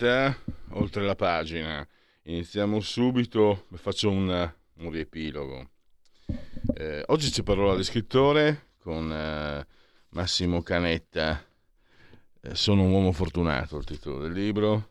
Libertà, oltre la pagina. Iniziamo subito, faccio un, un riepilogo. Eh, oggi ci parlerò di scrittore con eh, Massimo Canetta. Eh, sono un uomo fortunato, il titolo del libro.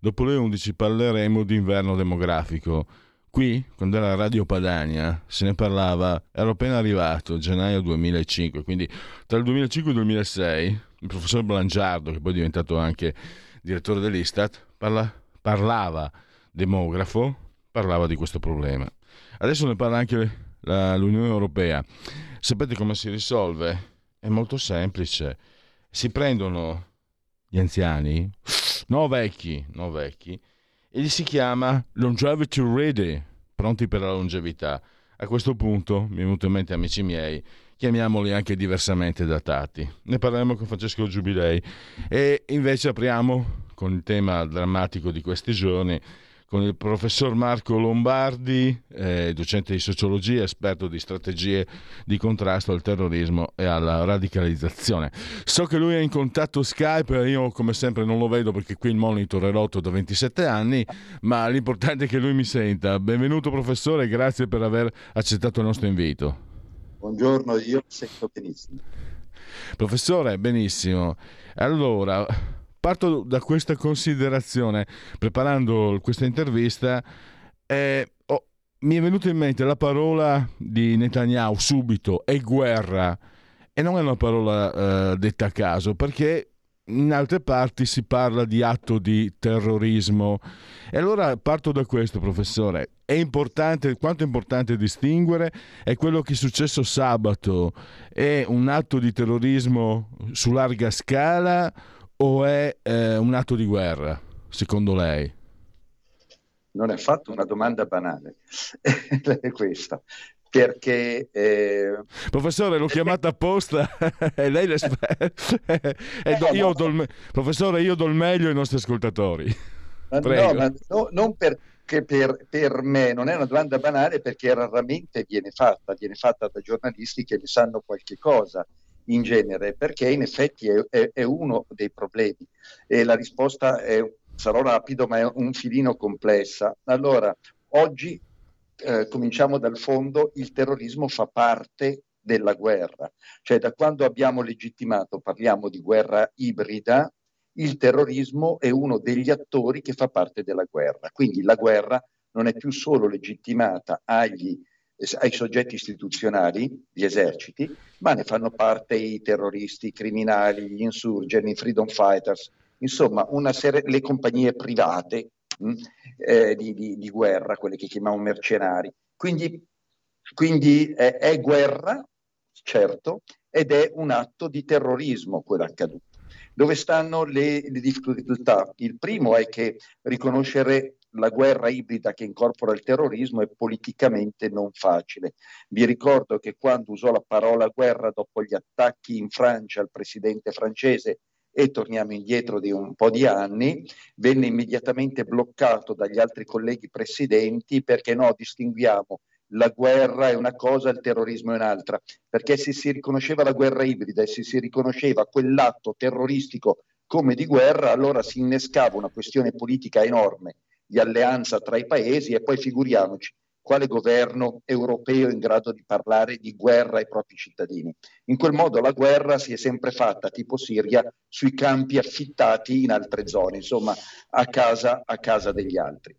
Dopo le 11 parleremo di inverno demografico. Qui, quando era Radio Padania, se ne parlava, ero appena arrivato, gennaio 2005, quindi tra il 2005 e il 2006, il professor Blangiardo, che poi è diventato anche direttore dell'Istat, parla, parlava demografo, parlava di questo problema. Adesso ne parla anche la, l'Unione Europea. Sapete come si risolve? È molto semplice. Si prendono gli anziani, no vecchi, no vecchi, e gli si chiama longevity ready, pronti per la longevità. A questo punto mi è venuto in mente, amici miei, chiamiamoli anche diversamente datati. Ne parleremo con Francesco Giubilei e invece apriamo con il tema drammatico di questi giorni con il professor Marco Lombardi, eh, docente di sociologia, esperto di strategie di contrasto al terrorismo e alla radicalizzazione. So che lui è in contatto Skype, io come sempre non lo vedo perché qui il monitor è rotto da 27 anni, ma l'importante è che lui mi senta. Benvenuto professore, grazie per aver accettato il nostro invito. Buongiorno, io sento benissimo. Professore, benissimo. Allora, parto da questa considerazione. Preparando questa intervista, eh, oh, mi è venuta in mente la parola di Netanyahu subito, è guerra. E non è una parola eh, detta a caso, perché in altre parti si parla di atto di terrorismo. E allora parto da questo, professore. È importante, quanto è importante distinguere è quello che è successo sabato. È un atto di terrorismo su larga scala o è eh, un atto di guerra, secondo lei? Non è affatto una domanda banale, è questa perché... Eh... Professore, l'ho chiamata apposta e lei l'esperto. eh, do, io il, professore, io do il meglio ai nostri ascoltatori. Ma no, ma no, non perché per, per, me non è una domanda banale perché raramente viene fatta, viene fatta da giornalisti che ne sanno qualche cosa in genere, perché in effetti è, è, è uno dei problemi e la risposta è, sarò rapido, ma è un filino complessa. Allora, oggi eh, cominciamo dal fondo, il terrorismo fa parte della guerra, cioè da quando abbiamo legittimato, parliamo di guerra ibrida, il terrorismo è uno degli attori che fa parte della guerra. Quindi la guerra non è più solo legittimata agli, ai soggetti istituzionali, gli eserciti, ma ne fanno parte i terroristi, i criminali, gli insurgenti, i freedom fighters, insomma serie, le compagnie private eh, di, di, di, guerra, quelle che chiamiamo mercenari. Quindi, quindi è, è guerra, certo, ed è un atto di terrorismo quello accaduto. Dove stanno le, le difficoltà? Il primo è che riconoscere la guerra ibrida che incorpora il terrorismo è politicamente non facile. Vi ricordo che quando usò la parola guerra dopo gli attacchi in Francia al presidente francese e torniamo indietro di un po' di anni, venne immediatamente bloccato dagli altri colleghi presidenti perché no, distinguiamo la guerra è una cosa, il terrorismo è un'altra, perché se si riconosceva la guerra ibrida e se si riconosceva quell'atto terroristico come di guerra, allora si innescava una questione politica enorme di alleanza tra i paesi e poi figuriamoci quale governo europeo in grado di parlare di guerra ai propri cittadini. In quel modo la guerra si è sempre fatta, tipo Siria, sui campi affittati in altre zone, insomma a casa, a casa degli altri.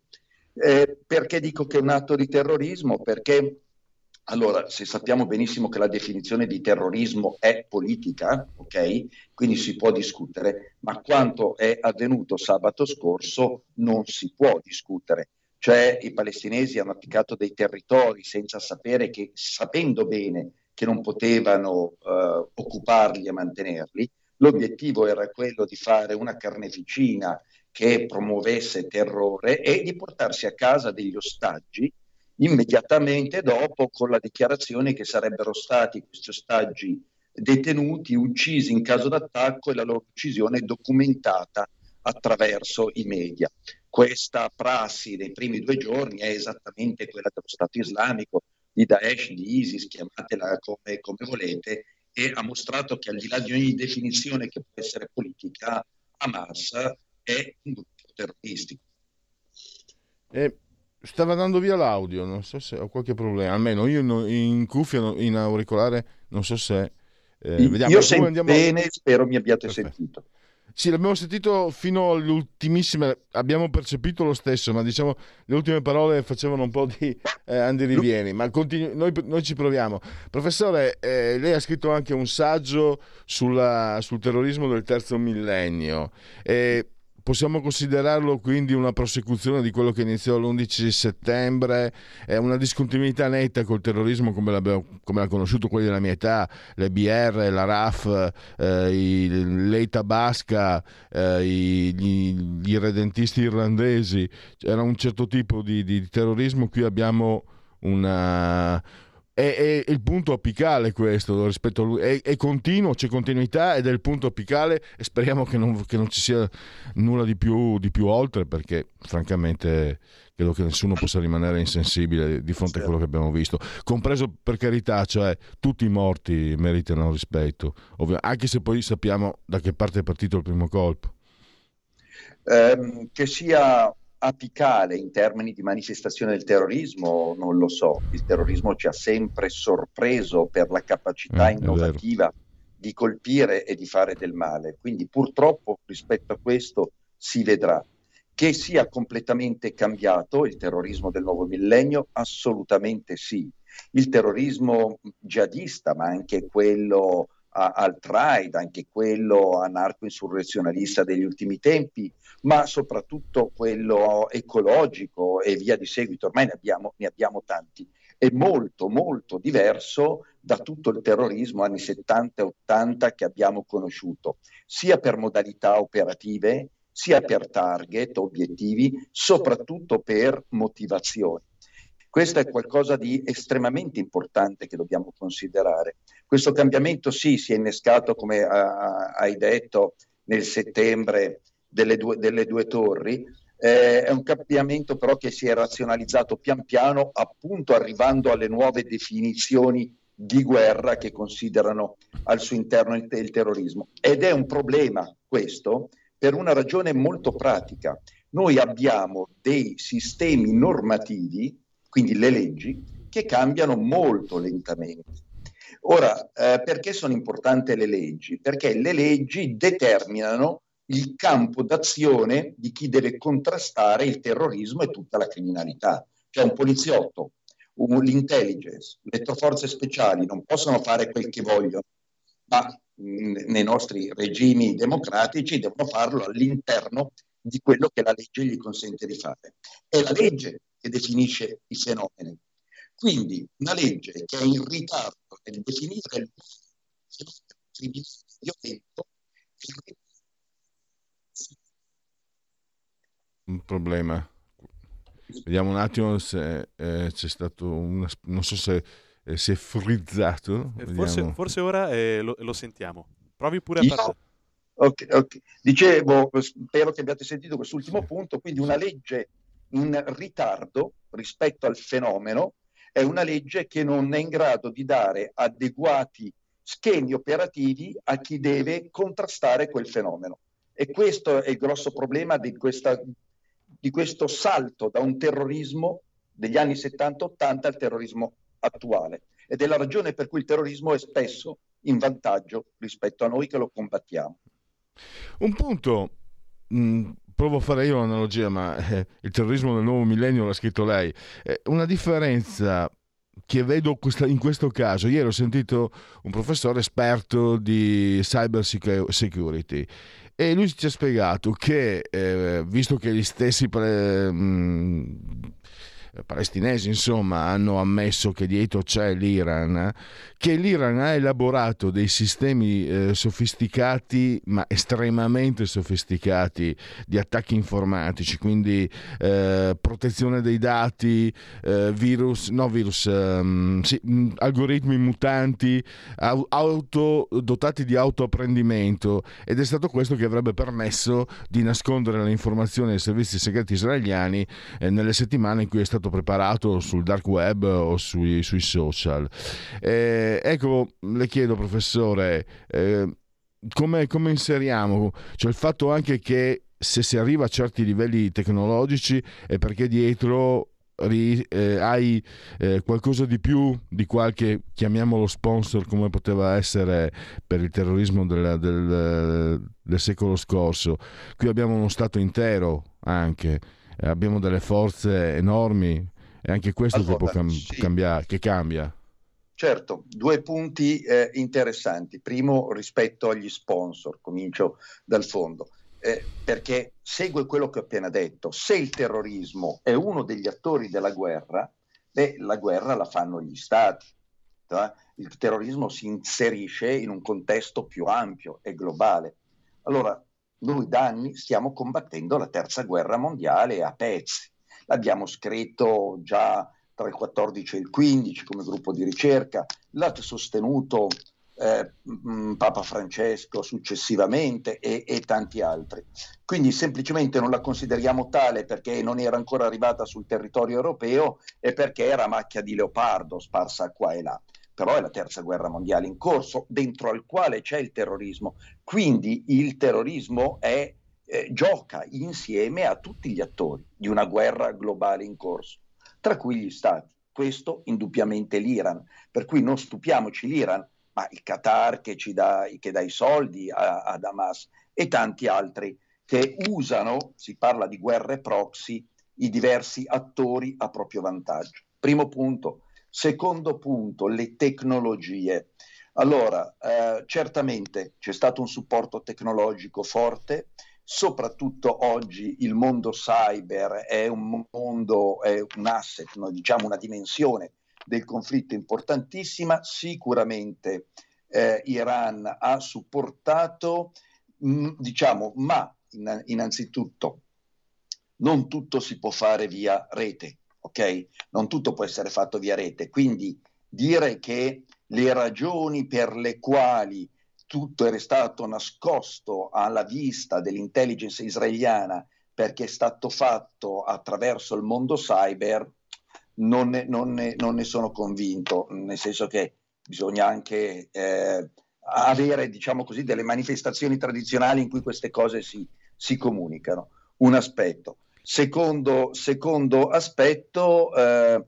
Eh, perché dico che è un atto di terrorismo? Perché allora, se sappiamo benissimo che la definizione di terrorismo è politica, ok? Quindi si può discutere, ma quanto è avvenuto sabato scorso non si può discutere cioè i palestinesi hanno attaccato dei territori senza sapere che, sapendo bene che non potevano eh, occuparli e mantenerli, l'obiettivo era quello di fare una carneficina che promuovesse terrore e di portarsi a casa degli ostaggi immediatamente dopo con la dichiarazione che sarebbero stati questi ostaggi detenuti, uccisi in caso d'attacco e la loro uccisione documentata attraverso i media. Questa prassi nei primi due giorni è esattamente quella dello Stato islamico, di Daesh, di ISIS, chiamatela come, come volete, e ha mostrato che al di là di ogni definizione che può essere politica, Hamas è un gruppo terroristico. Eh, stava andando via l'audio, non so se ho qualche problema, almeno io in cuffia, in auricolare, non so se... Eh, vediamo, io sento andiamo... bene, spero mi abbiate Perfetto. sentito. Sì, l'abbiamo sentito fino alle ultimissime, abbiamo percepito lo stesso, ma diciamo le ultime parole facevano un po' di eh, Rivieni, ma continu- noi, noi, ci proviamo. Professore, eh, lei ha scritto anche un saggio sulla, sul terrorismo del terzo millennio. Eh, Possiamo considerarlo quindi una prosecuzione di quello che iniziò l'11 settembre, è una discontinuità netta col terrorismo come, come l'ha conosciuto quelli della mia età, le BR, la RAF, eh, l'EITA basca, eh, gli, gli, redentisti irlandesi, era un certo tipo di, di terrorismo, qui abbiamo una, è, è, il punto apicale questo rispetto a lui, è, è, continuo, c'è continuità ed è il punto apicale e speriamo che non, che non ci sia nulla di più, di più, oltre perché francamente credo che nessuno possa rimanere insensibile di fronte a quello che abbiamo visto, compreso per carità, cioè tutti i morti meritano rispetto, ovvio, anche se poi sappiamo da che parte è partito il primo colpo. Eh, che sia apicale in termini di manifestazione del terrorismo, non lo so. Il terrorismo ci ha sempre sorpreso per la capacità eh, innovativa di colpire e di fare del male. Quindi purtroppo rispetto a questo si vedrà. Che sia completamente cambiato il terrorismo del nuovo millennio? Assolutamente sì. Il terrorismo jihadista, ma anche quello alt-right, anche quello anarco-insurrezionalista degli ultimi tempi, ma soprattutto quello ecologico e via di seguito, ormai ne abbiamo, ne abbiamo tanti, è molto molto diverso da tutto il terrorismo anni 70 e 80 che abbiamo conosciuto, sia per modalità operative, sia per target, obiettivi, soprattutto per motivazioni. Questo è qualcosa di estremamente importante che dobbiamo considerare. Questo cambiamento sì, si è innescato, come uh, hai detto, nel settembre delle due, delle due torri, eh, è un cambiamento però che si è razionalizzato pian piano, appunto arrivando alle nuove definizioni di guerra che considerano al suo interno il, il terrorismo. Ed è un problema questo per una ragione molto pratica. Noi abbiamo dei sistemi normativi quindi le leggi, che cambiano molto lentamente. Ora, eh, perché sono importanti le leggi? Perché le leggi determinano il campo d'azione di chi deve contrastare il terrorismo e tutta la criminalità. Cioè un poliziotto, un, l'intelligence, le forze speciali non possono fare quel che vogliono, ma mh, nei nostri regimi democratici devono farlo all'interno di quello che la legge gli consente di fare. È la legge che definisce i fenomeni. Quindi una legge che è in ritardo nel definire il criminale violento un problema. Vediamo un attimo se eh, c'è stato un... non so se eh, si è frizzato. Eh, forse, forse, ora eh, lo, lo, sentiamo. Provi pure a parlare. Okay, okay. Dicevo, spero che abbiate sentito quest'ultimo punto, quindi una legge in ritardo rispetto al fenomeno è una legge che non è in grado di dare adeguati schemi operativi a chi deve contrastare quel fenomeno. E questo è il grosso problema di, questa, di questo salto da un terrorismo degli anni 70-80 al terrorismo attuale. Ed è la ragione per cui il terrorismo è spesso in vantaggio rispetto a noi che lo combattiamo. Un punto mh, provo a fare io un'analogia, ma eh, il terrorismo del nuovo millennio l'ha scritto lei. Eh, una differenza che vedo questa, in questo caso, ieri ho sentito un professore esperto di cyber security E lui ci ha spiegato che, eh, visto che gli stessi pre, mh, palestinesi, insomma, hanno ammesso che dietro c'è l'Iran, che l'Iran ha elaborato dei sistemi eh, sofisticati, ma estremamente sofisticati, di attacchi informatici, quindi eh, protezione dei dati, eh, virus, no virus, um, sì, algoritmi mutanti, auto, dotati di autoapprendimento ed è stato questo che avrebbe permesso di nascondere le informazioni dei servizi segreti israeliani eh, nelle settimane in cui è stato preparato sul dark web o sui, sui social. Eh, ecco, le chiedo, professore, eh, come, come inseriamo? Cioè il fatto anche che se si arriva a certi livelli tecnologici è perché dietro ri, eh, hai eh, qualcosa di più di qualche, chiamiamolo sponsor, come poteva essere per il terrorismo del, del, del secolo scorso. Qui abbiamo uno Stato intero anche, abbiamo delle forze enormi, è anche questo allora, che, può cam- sì. cambiare, che cambia. Certo, due punti eh, interessanti. Primo, rispetto agli sponsor, comincio dal fondo, eh, perché segue quello che ho appena detto. Se il terrorismo è uno degli attori della guerra, beh, la guerra la fanno gli stati. Cioè, il terrorismo si inserisce in un contesto più ampio e globale. Allora, noi da anni stiamo combattendo la terza guerra mondiale a pezzi. L'abbiamo scritto già tra il 14 e il 15 come gruppo di ricerca, l'ha sostenuto eh, Papa Francesco successivamente e, e, tanti altri. Quindi semplicemente non la consideriamo tale perché non era ancora arrivata sul territorio europeo e perché era macchia di leopardo sparsa qua e là. Però è la terza guerra mondiale in corso, dentro al quale c'è il terrorismo. Quindi il terrorismo è, eh, gioca insieme a tutti gli attori di una guerra globale in corso tra cui gli stati. Questo indubbiamente l'Iran, per cui non stupiamoci l'Iran, ma il Qatar che, ci dà, che dà i soldi a, a Hamas e tanti altri che usano, si parla di guerre proxy, i diversi attori a proprio vantaggio. Primo punto. Secondo punto, le tecnologie. Allora, eh, certamente c'è stato un supporto tecnologico forte, soprattutto oggi il mondo cyber è un mondo, è un asset, no? diciamo una dimensione del conflitto importantissima, sicuramente eh, Iran ha supportato, mh, mm, diciamo, ma in, innanzitutto non tutto si può fare via rete, ok? Non tutto può essere fatto via rete, quindi dire che le ragioni per le quali tutto era stato nascosto alla vista dell'intelligence israeliana perché è stato fatto attraverso il mondo cyber, non ne, non ne, non ne sono convinto, nel senso che bisogna anche eh, avere, diciamo così, delle manifestazioni tradizionali in cui queste cose si, si comunicano. Un aspetto. Secondo, secondo aspetto, eh,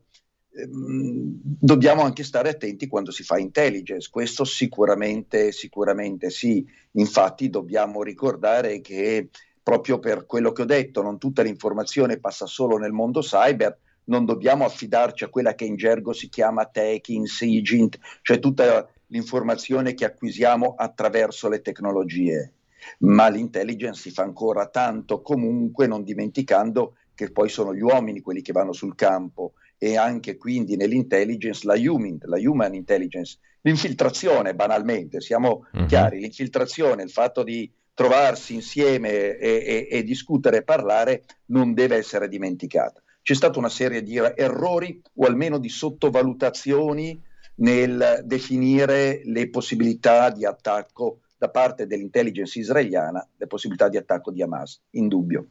Ehm, dobbiamo anche stare attenti quando si fa intelligence, questo sicuramente, sicuramente sì, infatti dobbiamo ricordare che proprio per quello che ho detto, non tutta l'informazione passa solo nel mondo cyber, non dobbiamo affidarci a quella che in gergo si chiama taking, SIGINT, cioè tutta l'informazione che acquisiamo attraverso le tecnologie. Ma l'intelligence si fa ancora tanto comunque, non dimenticando che poi sono gli uomini quelli che vanno sul campo e anche quindi nell'intelligence la human, la human intelligence, l'infiltrazione banalmente, siamo uh-huh. chiari, l'infiltrazione, il fatto di trovarsi insieme e, e, e discutere e parlare non deve essere dimenticata. C'è stata una serie di errori o almeno di sottovalutazioni nel definire le possibilità di attacco da parte dell'intelligence israeliana, le possibilità di attacco di Hamas, in dubbio.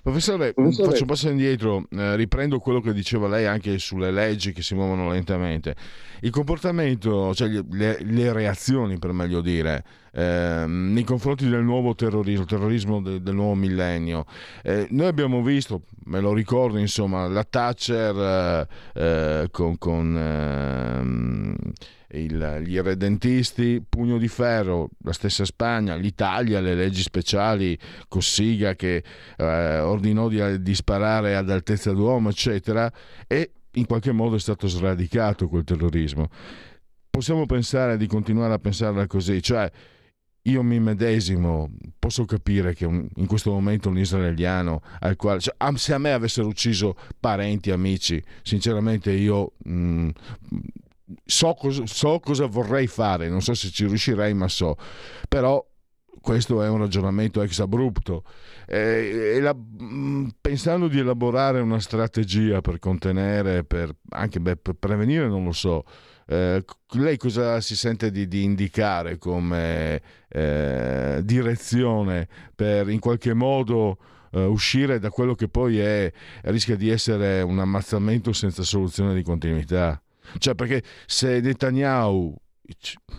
Professore, Professore, faccio un passo indietro, eh, riprendo quello che diceva lei anche sulle leggi che si muovono lentamente. Il comportamento, cioè le, le reazioni per meglio dire, eh, nei confronti del nuovo terrorismo, il terrorismo de, del nuovo millennio. Eh, noi abbiamo visto, me lo ricordo, insomma, la Thatcher eh, eh, con... con ehm, il, gli irredentisti, pugno di ferro, la stessa Spagna, l'Italia, le leggi speciali, Cossiga che eh, ordinò di, di sparare ad altezza d'uomo, eccetera, e in qualche modo è stato sradicato quel terrorismo. Possiamo pensare di continuare a pensarla così, cioè io mi medesimo, posso capire che un, in questo momento un israeliano al quale cioè, se a me avessero ucciso parenti, amici, sinceramente io mh, mm, so, cos- so cosa vorrei fare, non so se ci riuscirei, ma so. Però questo è un ragionamento ex abrupto. Eh, la, mm, pensando di elaborare una strategia per contenere, per, anche beh, per prevenire, non lo so. Eh, lei cosa si sente di, di indicare come eh, direzione per in qualche modo eh, uscire da quello che poi è, rischia di essere un ammazzamento senza soluzione di continuità? Cioè, perché se Netanyahu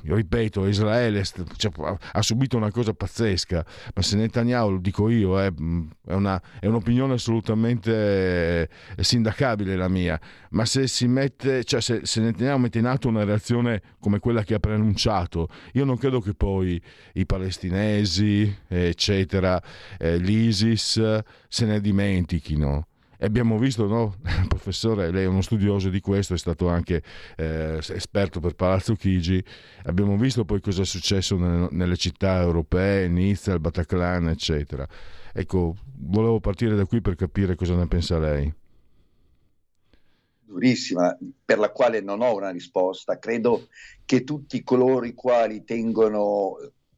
ripeto, Israele cioè, ha subito una cosa pazzesca, ma se Netanyahu, lo dico io, è, è, una, è, un'opinione assolutamente sindacabile la mia, ma se si mette, cioè se, se, Netanyahu mette in atto una reazione come quella che ha preannunciato, io non credo che poi i palestinesi, eccetera, eh, l'ISIS se ne dimentichino. Abbiamo visto, no? professore, lei è uno studioso di questo, è stato anche eh, esperto per Palazzo Chigi, abbiamo visto poi cosa è successo nelle, nelle città europee, Nizza, il Bataclan, eccetera. Ecco, volevo partire da qui per capire cosa ne pensa lei. Durissima, per la quale non ho una risposta. Credo che tutti coloro i quali tengono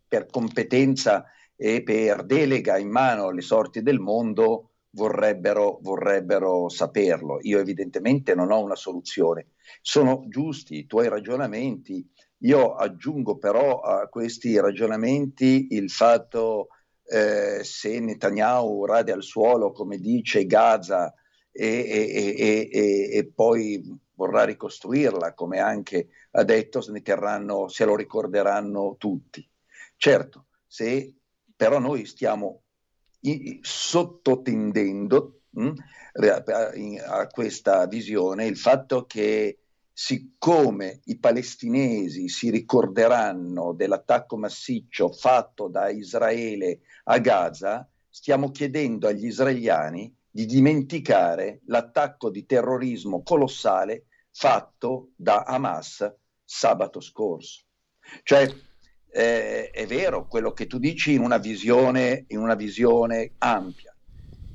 per competenza e per delega in mano le sorti del mondo vorrebbero, vorrebbero saperlo. Io evidentemente non ho una soluzione. Sono giusti i tuoi ragionamenti. Io aggiungo però a questi ragionamenti il fatto eh, se Netanyahu rade al suolo, come dice Gaza, e, e, e, e, poi vorrà ricostruirla, come anche ha detto, se, terranno, se lo ricorderanno tutti. Certo, se però noi stiamo sottotendendo mh, hm, a questa visione il fatto che siccome i palestinesi si ricorderanno dell'attacco massiccio fatto da Israele a Gaza, stiamo chiedendo agli israeliani di dimenticare l'attacco di terrorismo colossale fatto da Hamas sabato scorso. Cioè, eh, è vero quello che tu dici in una visione, in una visione ampia,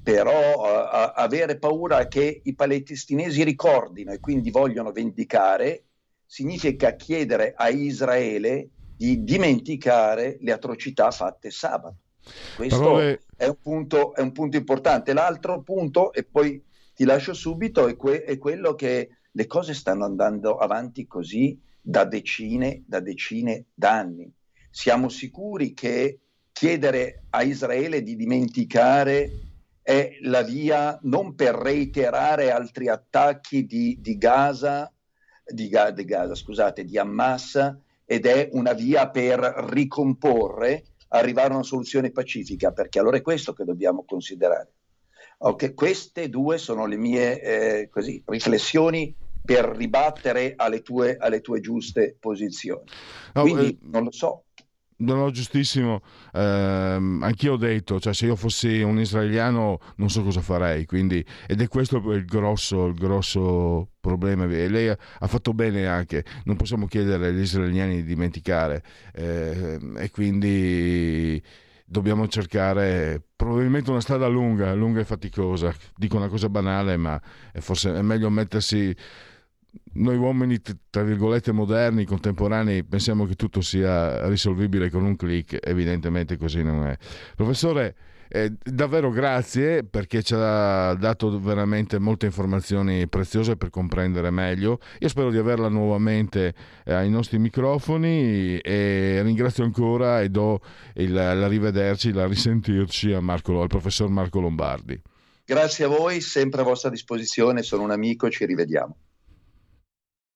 però uh, avere paura che i palestinesi ricordino e quindi vogliono vendicare significa chiedere a Israele di dimenticare le atrocità fatte sabato. Questo Parole... è, un punto, è, un punto, importante. L'altro punto, e poi ti lascio subito, è, que- è quello che le cose stanno andando avanti così da decine, da decine d'anni siamo sicuri che chiedere a Israele di dimenticare è la via non per reiterare altri attacchi di, di Gaza, di, di Gaza, scusate, di Hamas, ed è una via per ricomporre, arrivare a una soluzione pacifica, perché allora è questo che dobbiamo considerare. Okay, queste due sono le mie eh, così, riflessioni per ribattere alle tue, alle tue giuste posizioni. No, Quindi eh, non lo so, No, giustissimo. Eh, anch'io ho detto, cioè, se io fossi un israeliano non so cosa farei. Quindi, ed è questo il grosso, il grosso problema. E lei ha fatto bene anche. Non possiamo chiedere agli israeliani di dimenticare. Eh, e quindi dobbiamo cercare probabilmente una strada lunga, lunga e faticosa. Dico una cosa banale, ma è forse è meglio mettersi noi uomini, tra virgolette, moderni, contemporanei, pensiamo che tutto sia risolvibile con un clic, evidentemente così non è. Professore, eh, davvero grazie perché ci ha dato veramente molte informazioni preziose per comprendere meglio. Io spero di averla nuovamente eh, ai nostri microfoni e ringrazio ancora e do il, l'arrivederci, la risentirci Marco, al professor Marco Lombardi. Grazie a voi, sempre a vostra disposizione, sono un amico, ci rivediamo.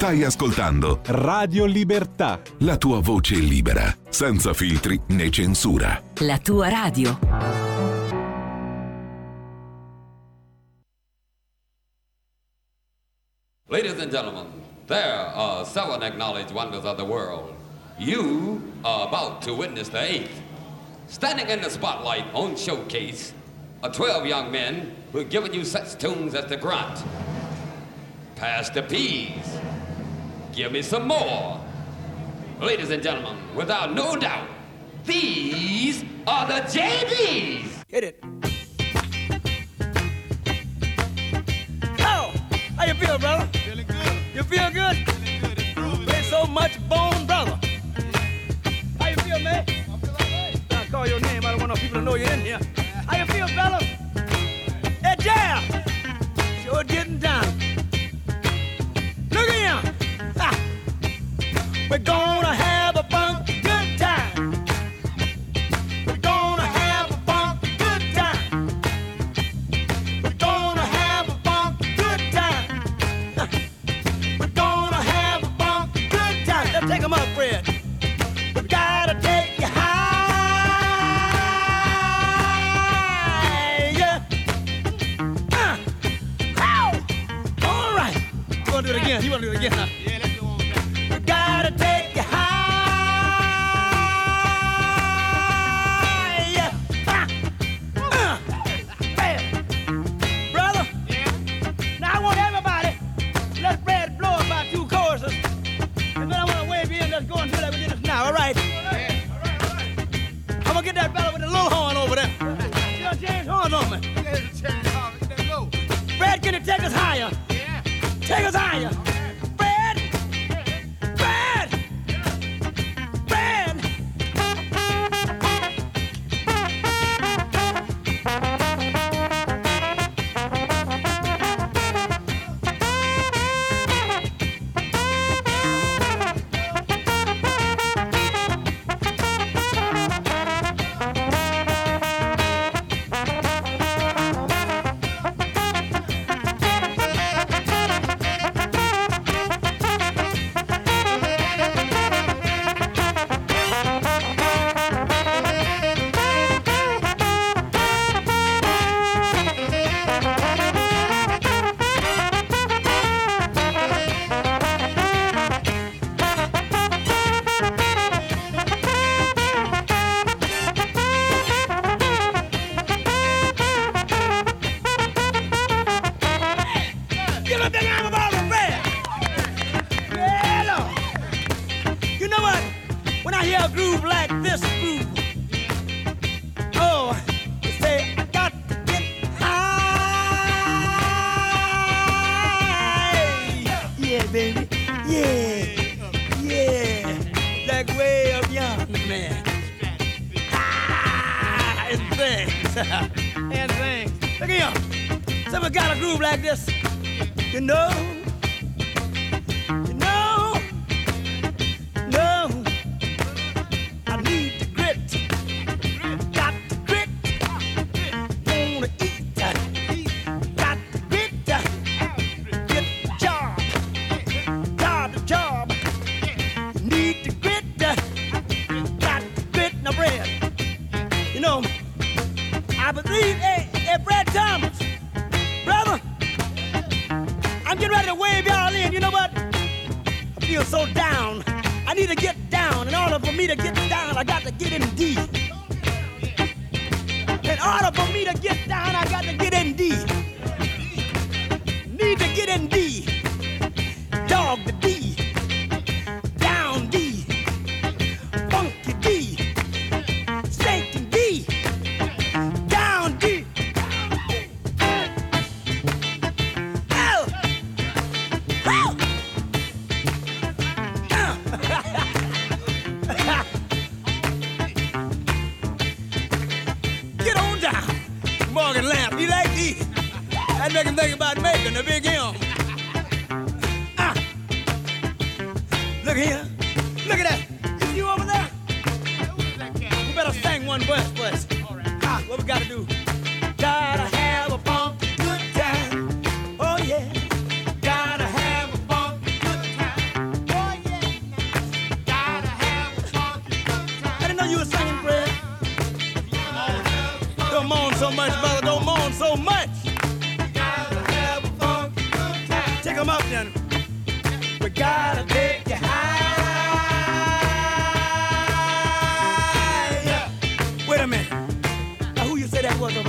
Stai ascoltando Radio Libertà. La tua voce libera, senza filtri né censura. La tua radio. Ladies and gentlemen, there are seven acknowledged wonders of the world. You are about to witness the eighth. Standing in the spotlight on showcase are 12 young men who have given you such tunes as the grunt. Pass the peas. Give me some more. Ladies and gentlemen, without no doubt, these are the JBs. Hit it. Oh, how you feel, brother? Feeling good. You feel good? Feeling good. It's groovy. So much bone, brother. How you feel, man? I'm feel alright. I call your name. I don't want no people to know you're in here. How you feel, fella? Hey, Jam. Sure getting down. Look at him. We're gonna have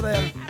poder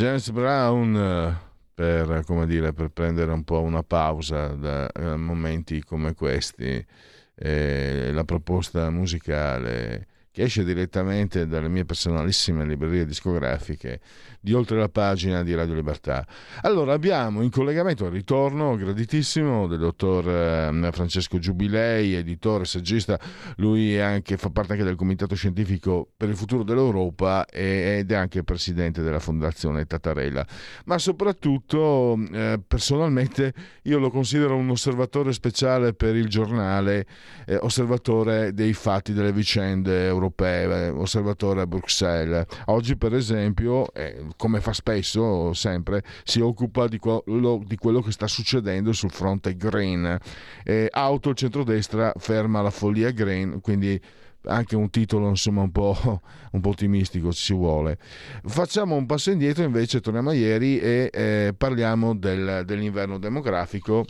James Brown eh, per, dire, per prendere un po' una pausa da eh, momenti come questi, eh, la proposta musicale che esce direttamente dalle mie personalissime librerie discografiche di oltre la pagina di Radio Libertà. Allora abbiamo in collegamento al ritorno graditissimo del dottor eh, Francesco Giubilei, editore, saggista, lui anche, fa parte anche del comitato scientifico per il futuro dell'Europa ed è anche presidente della fondazione Tattarella, ma soprattutto eh, personalmente io lo considero un osservatore speciale per il giornale, eh, osservatore dei fatti, delle vicende europee, eh, osservatore a Bruxelles. Oggi per esempio, eh, come fa spesso, sempre, si occupa di quello, di quello che sta succedendo sul fronte green. Eh, auto, centrodestra ferma la follia green, quindi anche un titolo insomma un po', un po' ottimistico ci vuole. Facciamo un passo indietro invece, torniamo a ieri e eh, parliamo del- dell'inverno demografico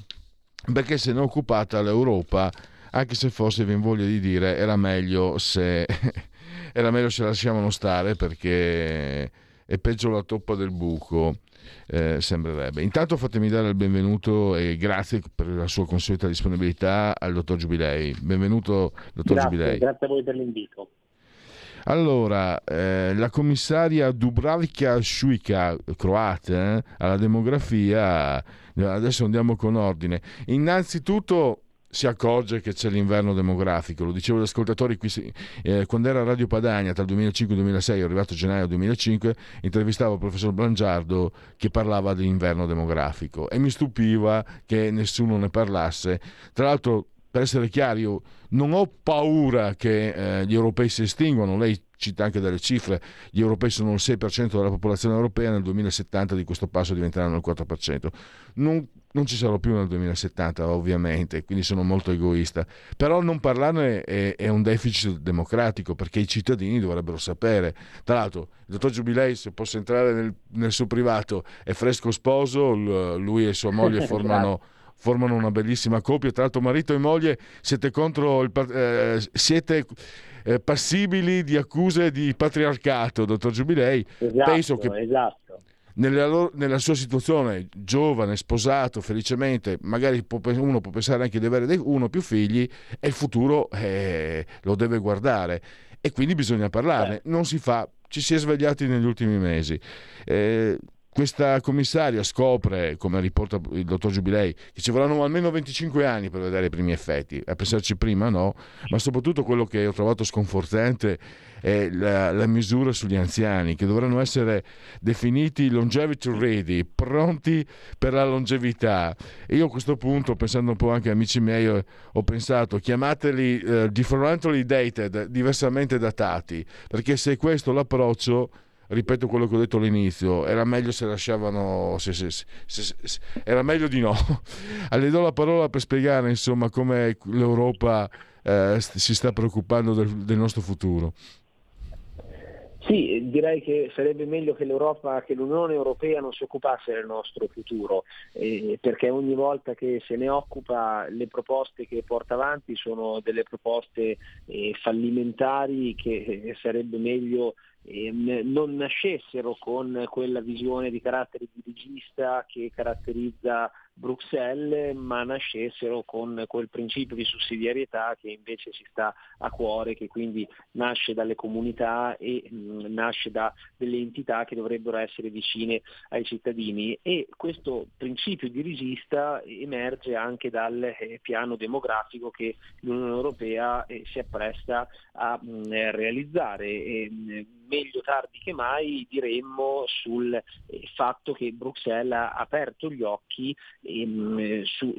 perché se ne è occupata l'Europa anche se forse vi voglia di dire era meglio se era meglio se lasciavano stare perché è peggio la toppa del buco eh, sembrerebbe intanto fatemi dare il benvenuto e grazie per la sua consueta disponibilità al dottor Giubilei benvenuto dottor Grazie, Giubilei grazie a voi per l'invito. allora, eh, la commissaria Dubravka Šuica, croata, eh, alla demografia, adesso andiamo con ordine. Innanzitutto si accorge che c'è l'inverno demografico, lo dicevo agli ascoltatori qui, eh, quando era a Radio Padania tra il 2005 e il 2006, arrivato a gennaio 2005, intervistavo il professor Blangiardo che parlava dell'inverno demografico e mi stupiva che nessuno ne parlasse. Tra l'altro, per essere chiari, io non ho paura che eh, gli europei si estinguano, lei cita anche delle cifre, gli europei sono il 6% della popolazione europea, nel 2070 di questo passo diventeranno il 4%. Non, non ci sarò più nel 2070 ovviamente, quindi sono molto egoista, però non parlarne è, è un deficit democratico perché i cittadini dovrebbero sapere. Tra l'altro, il dottor Giubilei, se posso entrare nel, nel suo privato, è fresco sposo, lui e sua moglie formano formano una bellissima coppia. Tra l'altro, marito e moglie siete contro il eh, siete eh, passibili di accuse di patriarcato, dottor Giubilei. Esatto, Penso che esatto. nella, loro- nella sua situazione, giovane, sposato, felicemente, magari può uno può pensare anche di avere dei- uno o più figli e il futuro eh, lo deve guardare e quindi bisogna parlarne. Non si fa, ci si è svegliati negli ultimi mesi. Eh, questa commissaria scopre, come riporta il dottor Giubilei, che ci vorranno almeno 25 anni per vedere i primi effetti. A pensarci prima no, ma soprattutto quello che ho trovato sconfortante è la, la misura sugli anziani, che dovranno essere definiti longevity ready, pronti per la longevità. E io a questo punto, pensando un po' anche amici miei, ho, pensato, chiamateli eh, differently dated, diversamente datati, perché se questo l'approccio ripeto quello che ho detto all'inizio, era meglio se lasciavano, se- se- se- era meglio di no. Le do la parola per spiegare insomma come l'Europa eh, si sta preoccupando del, del nostro futuro. Sì, direi che sarebbe meglio che che l'Unione Europea non si occupasse del nostro futuro, eh, perché ogni volta che se ne occupa le proposte che porta avanti sono delle proposte eh, fallimentari che eh, sarebbe meglio ehm, non nascessero con quella visione di carattere dirigista che caratterizza Bruxelles, ma nascessero con quel principio di sussidiarietà che invece ci sta a cuore, che quindi nasce dalle comunità e mh, nasce da delle entità che dovrebbero essere vicine ai cittadini e questo principio dirigista emerge anche dal eh, piano demografico che l'Unione Europea eh, si appresta a mh, realizzare. E, mh, meglio tardi che mai diremmo sul eh, fatto che Bruxelles ha aperto gli occhi ehm, su,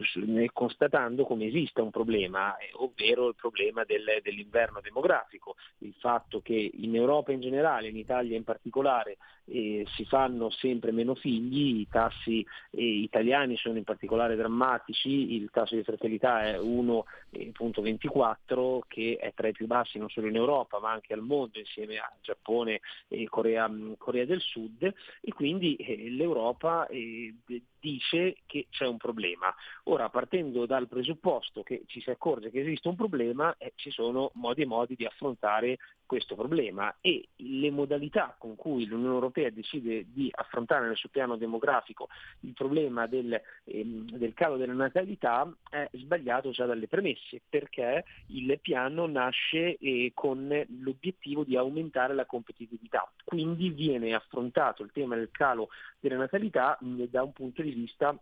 constatando come esista un problema, eh, ovvero il problema del, dell'inverno demografico, il fatto che in Europa in generale, in Italia in particolare, eh, si fanno sempre meno figli, i tassi eh, italiani sono in particolare drammatici, il tasso di fertilità è 1.24 che è tra i più bassi non solo in Europa ma anche al mondo insieme a Giappone e Corea, Corea del Sud e quindi eh, l'Europa eh, dice che c'è un problema. Ora, partendo dal presupposto che ci si accorge che esiste un problema, eh, ci sono modi e modi di affrontare questo problema e le modalità con cui l'Unione Europea decide di affrontare nel suo piano demografico il problema del, ehm, del calo della natalità è sbagliato già dalle premesse perché il piano nasce eh, con l'obiettivo di aumentare la competitività, quindi viene affrontato il tema del calo della natalità mh, da un punto di vista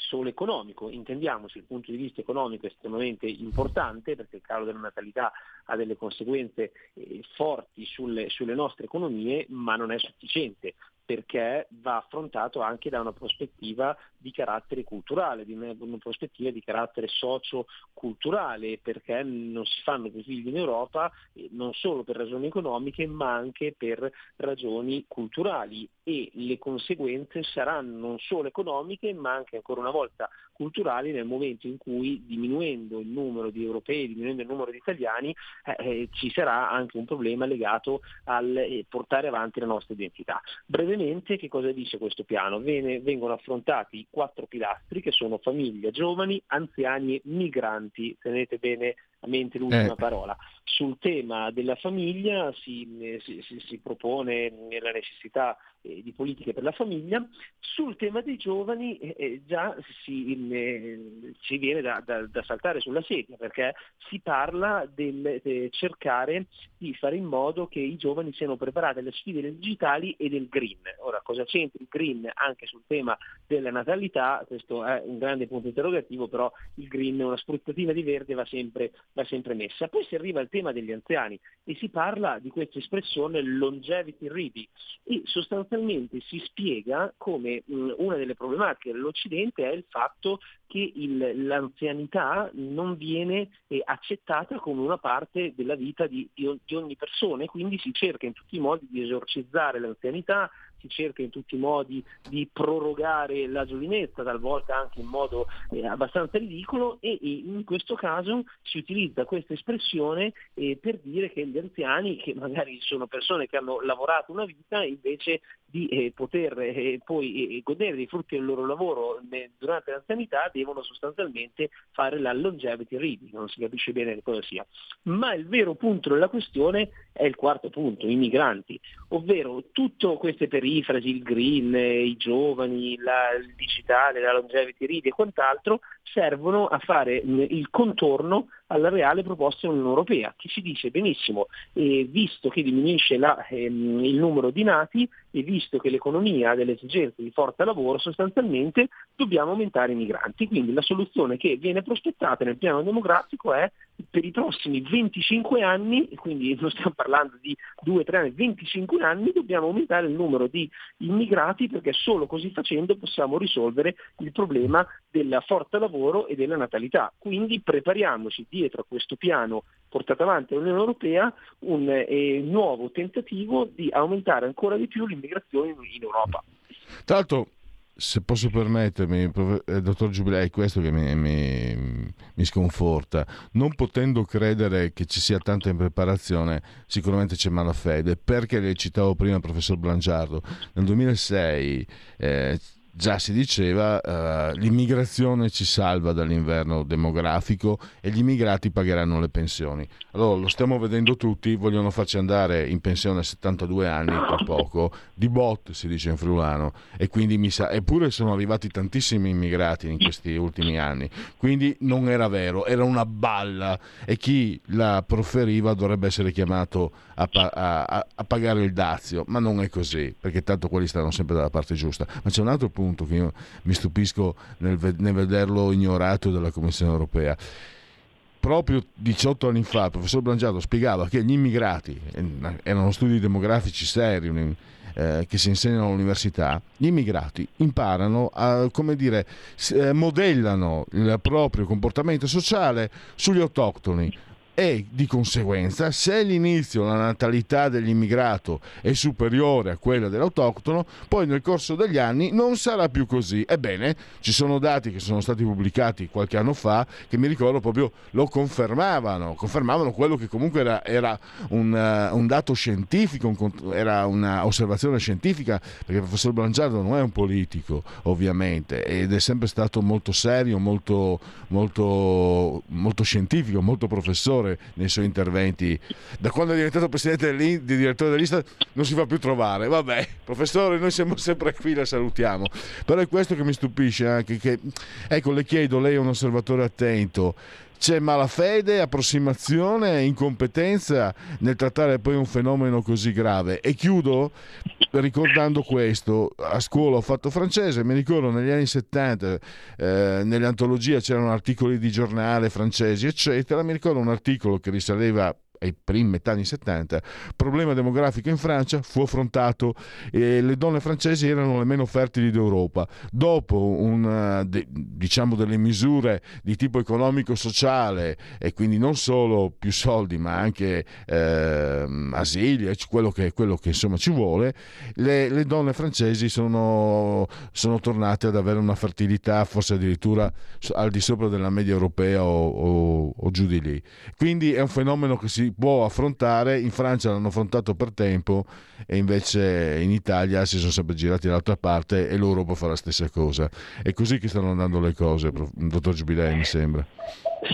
solo economico, intendiamoci, il punto di vista economico è estremamente importante perché il calo della natalità ha delle conseguenze eh, forti sulle, sulle nostre economie, ma non è sufficiente perché va affrontato anche da una prospettiva di carattere culturale, di una, prospettiva di carattere socio-culturale, perché non si fanno più figli in Europa eh, non solo per ragioni economiche ma anche per ragioni culturali e le conseguenze saranno non solo economiche ma anche ancora una volta culturali nel momento in cui diminuendo il numero di europei, diminuendo il numero di italiani, eh, eh ci sarà anche un problema legato al eh, portare avanti la nostra identità. Brevemente che cosa dice questo piano? Viene, vengono affrontati quattro pilastri che sono famiglia, giovani, anziani e migranti. Tenete bene mente l'ultima eh. parola. Sul tema della famiglia si, eh, si, si, si propone la necessità eh, di politiche per la famiglia, sul tema dei giovani eh, eh già si, eh, ci viene da, da, da, saltare sulla sedia perché si parla del cercare di fare in modo che i giovani siano preparati alle sfide digitali e del green. Ora cosa c'entra il green anche sul tema della natalità? Questo è un grande punto interrogativo, però il green, una spruzzatina di verde va sempre va sempre messa. Poi si arriva al tema degli anziani e si parla di questa espressione longevity ready e sostanzialmente si spiega come mh, una delle problematiche dell'Occidente è il fatto che il, l'anzianità non viene eh, accettata come una parte della vita di, di, di ogni persona. E quindi si cerca in tutti i modi di esorcizzare l'anzianità, si cerca in tutti i modi di prorogare la giovinezza, talvolta anche in modo eh, abbastanza ridicolo. E in questo caso si utilizza questa espressione eh, per dire che gli anziani, che magari sono persone che hanno lavorato una vita, invece di eh, poter eh, poi eh, godere dei frutti del loro lavoro durante l'anzianità devono sostanzialmente fare la longevity reading, non si capisce bene cosa sia. Ma il vero punto della questione è il quarto punto, i migranti, ovvero tutte queste perifrasi, il green, i giovani, la, il digitale, la longevity reading e quant'altro servono a fare il contorno alla reale proposta dell'Unione Europea, che ci dice benissimo, eh, visto che diminuisce la, ehm, il numero di nati e visto che l'economia ha delle esigenze di forza lavoro, sostanzialmente dobbiamo aumentare i migranti. Quindi la soluzione che viene prospettata nel piano demografico è per i prossimi 25 anni, quindi non stiamo parlando di 2-3 anni, 25 anni, dobbiamo aumentare il numero di immigrati perché solo così facendo possiamo risolvere il problema della forza lavoro e della natalità. Quindi prepariamoci dietro a questo piano portato avanti dall'Unione Europea un eh, nuovo tentativo di aumentare ancora di più l'immigrazione in, Europa. Tra l'altro se posso permettermi, eh, dottor Giubilei, è questo che mi, mi, mi, sconforta. Non potendo credere che ci sia tanta impreparazione, sicuramente c'è malafede, perché le citavo prima il professor Blangiardo. Nel 2006 eh, già si diceva, eh, l'immigrazione ci salva dall'inverno demografico e gli immigrati pagheranno le pensioni. Allora lo stiamo vedendo tutti, vogliono farci andare in pensione a 72 anni tra poco, di bot si dice in friulano, e quindi mi sa, eppure sono arrivati tantissimi immigrati in questi ultimi anni, quindi non era vero, era una balla e chi la proferiva dovrebbe essere chiamato a, pa- a, a pagare il dazio, ma non è così, perché tanto quelli stanno sempre dalla parte giusta. Ma c'è un altro punto che io mi stupisco nel, nel vederlo ignorato dalla Commissione europea. Proprio 18 anni fa il professor Blangiato spiegava che gli immigrati, erano studi demografici seri eh, che si insegnano all'università, gli immigrati imparano a, come dire, eh, modellano il proprio comportamento sociale sugli autoctoni e di conseguenza se l'inizio, la natalità dell'immigrato è superiore a quella dell'autoctono, poi nel corso degli anni non sarà più così. Ebbene, ci sono dati che sono stati pubblicati qualche anno fa che mi ricordo proprio lo confermavano, confermavano quello che comunque era, era un, uh, un, dato scientifico, un, era un'osservazione scientifica, perché il professor Blangiardo non è un politico ovviamente ed è sempre stato molto serio, molto, molto, molto scientifico, molto professore professore nei suoi interventi. Da quando è diventato presidente di direttore dell'Istat non si fa più trovare. Vabbè, professore, noi siamo sempre qui, la salutiamo. Però è questo che mi stupisce anche, che, ecco, le chiedo, lei è un osservatore attento c'è malafede, approssimazione, incompetenza nel trattare poi un fenomeno così grave. E chiudo ricordando questo, a scuola ho fatto francese, mi ricordo negli anni 70 eh, nelle antologie c'erano articoli di giornale francesi, eccetera, mi ricordo un articolo che risaleva ai primi metà anni 70, problema demografico in Francia fu affrontato e le donne francesi erano le meno fertili d'Europa. Dopo un, de, diciamo delle misure di tipo economico-sociale e quindi non solo più soldi ma anche eh, asili, quello che, quello che insomma ci vuole, le, le donne francesi sono, sono, tornate ad avere una fertilità forse addirittura al di sopra della media europea o, o, o giù di lì. Quindi è un fenomeno che si può affrontare, in Francia l'hanno affrontato per tempo e invece in Italia si sono sempre girati dall'altra parte e l'Europa fa la stessa cosa. È così che stanno andando le cose, dottor Giubilei, mi sembra.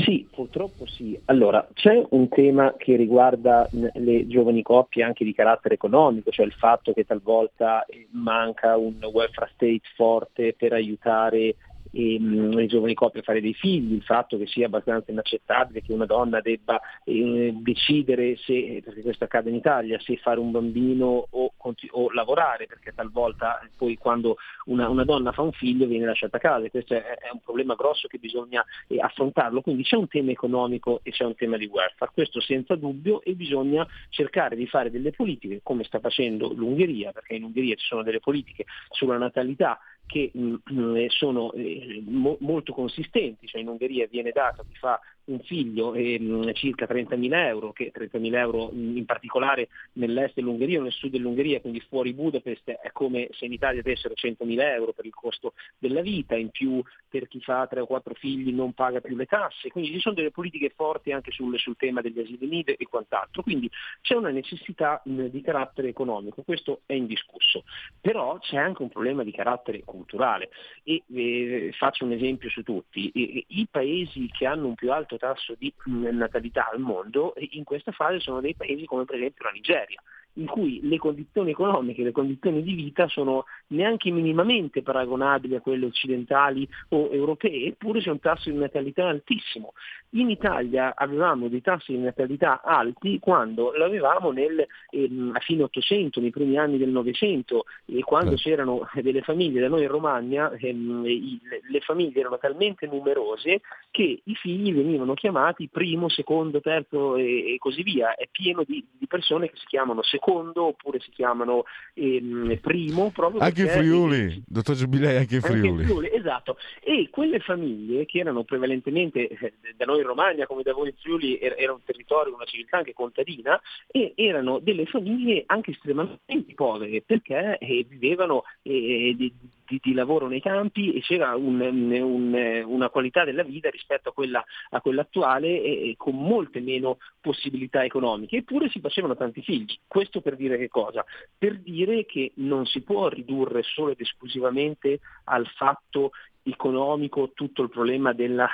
Sì, purtroppo sì. Allora, c'è un tema che riguarda le giovani coppie anche di carattere economico, cioè il fatto che talvolta eh, manca un welfare state forte per aiutare e, mh, le giovani coppie a fare dei figli, il fatto che sia abbastanza inaccettabile che una donna debba eh, decidere se, perché questo accade in Italia, se fare un bambino o, o lavorare, perché talvolta poi quando una, una, donna fa un figlio viene lasciata a casa, questo è, è un problema grosso che bisogna eh, affrontarlo, quindi c'è un tema economico e c'è un tema di welfare, questo senza dubbio e bisogna cercare di fare delle politiche come sta facendo l'Ungheria, perché in Ungheria ci sono delle politiche sulla natalità che mh, mm, eh, sono eh, mo- molto consistenti, cioè in Ungheria viene dato a chi fa un figlio e mh, circa 30.000 euro, che 30.000 euro in particolare nell'est dell'Ungheria o nel sud dell'Ungheria, quindi fuori Budapest, è come se in Italia avessero 100.000 euro per il costo della vita, in più per chi fa 3 o 4 figli non paga più le tasse, quindi ci sono delle politiche forti anche sul, sul tema degli asili nido e quant'altro, quindi c'è una necessità mh, di carattere economico, questo è indiscusso, però c'è anche un problema di carattere culturale. E eh, faccio un esempio su tutti, I, i paesi che hanno un più alto tasso di natalità al mondo, in questa fase sono dei paesi come per esempio la Nigeria, in cui le condizioni economiche, le condizioni di vita sono neanche minimamente paragonabili a quelle occidentali o europee, eppure c'è un tasso di natalità altissimo. In Italia avevamo dei tassi di natalità alti quando l'avevamo nel, ehm, a fine 800, nei primi anni del Novecento, e quando eh. c'erano delle famiglie da noi in Romagna, ehm, i, le famiglie erano talmente numerose che i figli venivano chiamati primo, secondo, terzo e, e così via. È pieno di, di persone che si chiamano secondo secondo oppure si chiamano ehm, primo. Proprio anche in Friuli, dottor Giubilei, anche in Friuli. Anche in Friuli. Esatto, e quelle famiglie che erano prevalentemente eh, da noi in Romagna come da voi in Friuli era un territorio, una civiltà anche contadina e erano delle famiglie anche estremamente povere perché eh, vivevano eh, di, di, di, lavoro nei campi e c'era un, un, una qualità della vita rispetto a quella, a quella attuale e, e, con molte meno possibilità economiche, eppure si facevano tanti figli. Questo per dire che cosa? Per dire che non si può ridurre solo ed esclusivamente al fatto economico tutto il problema del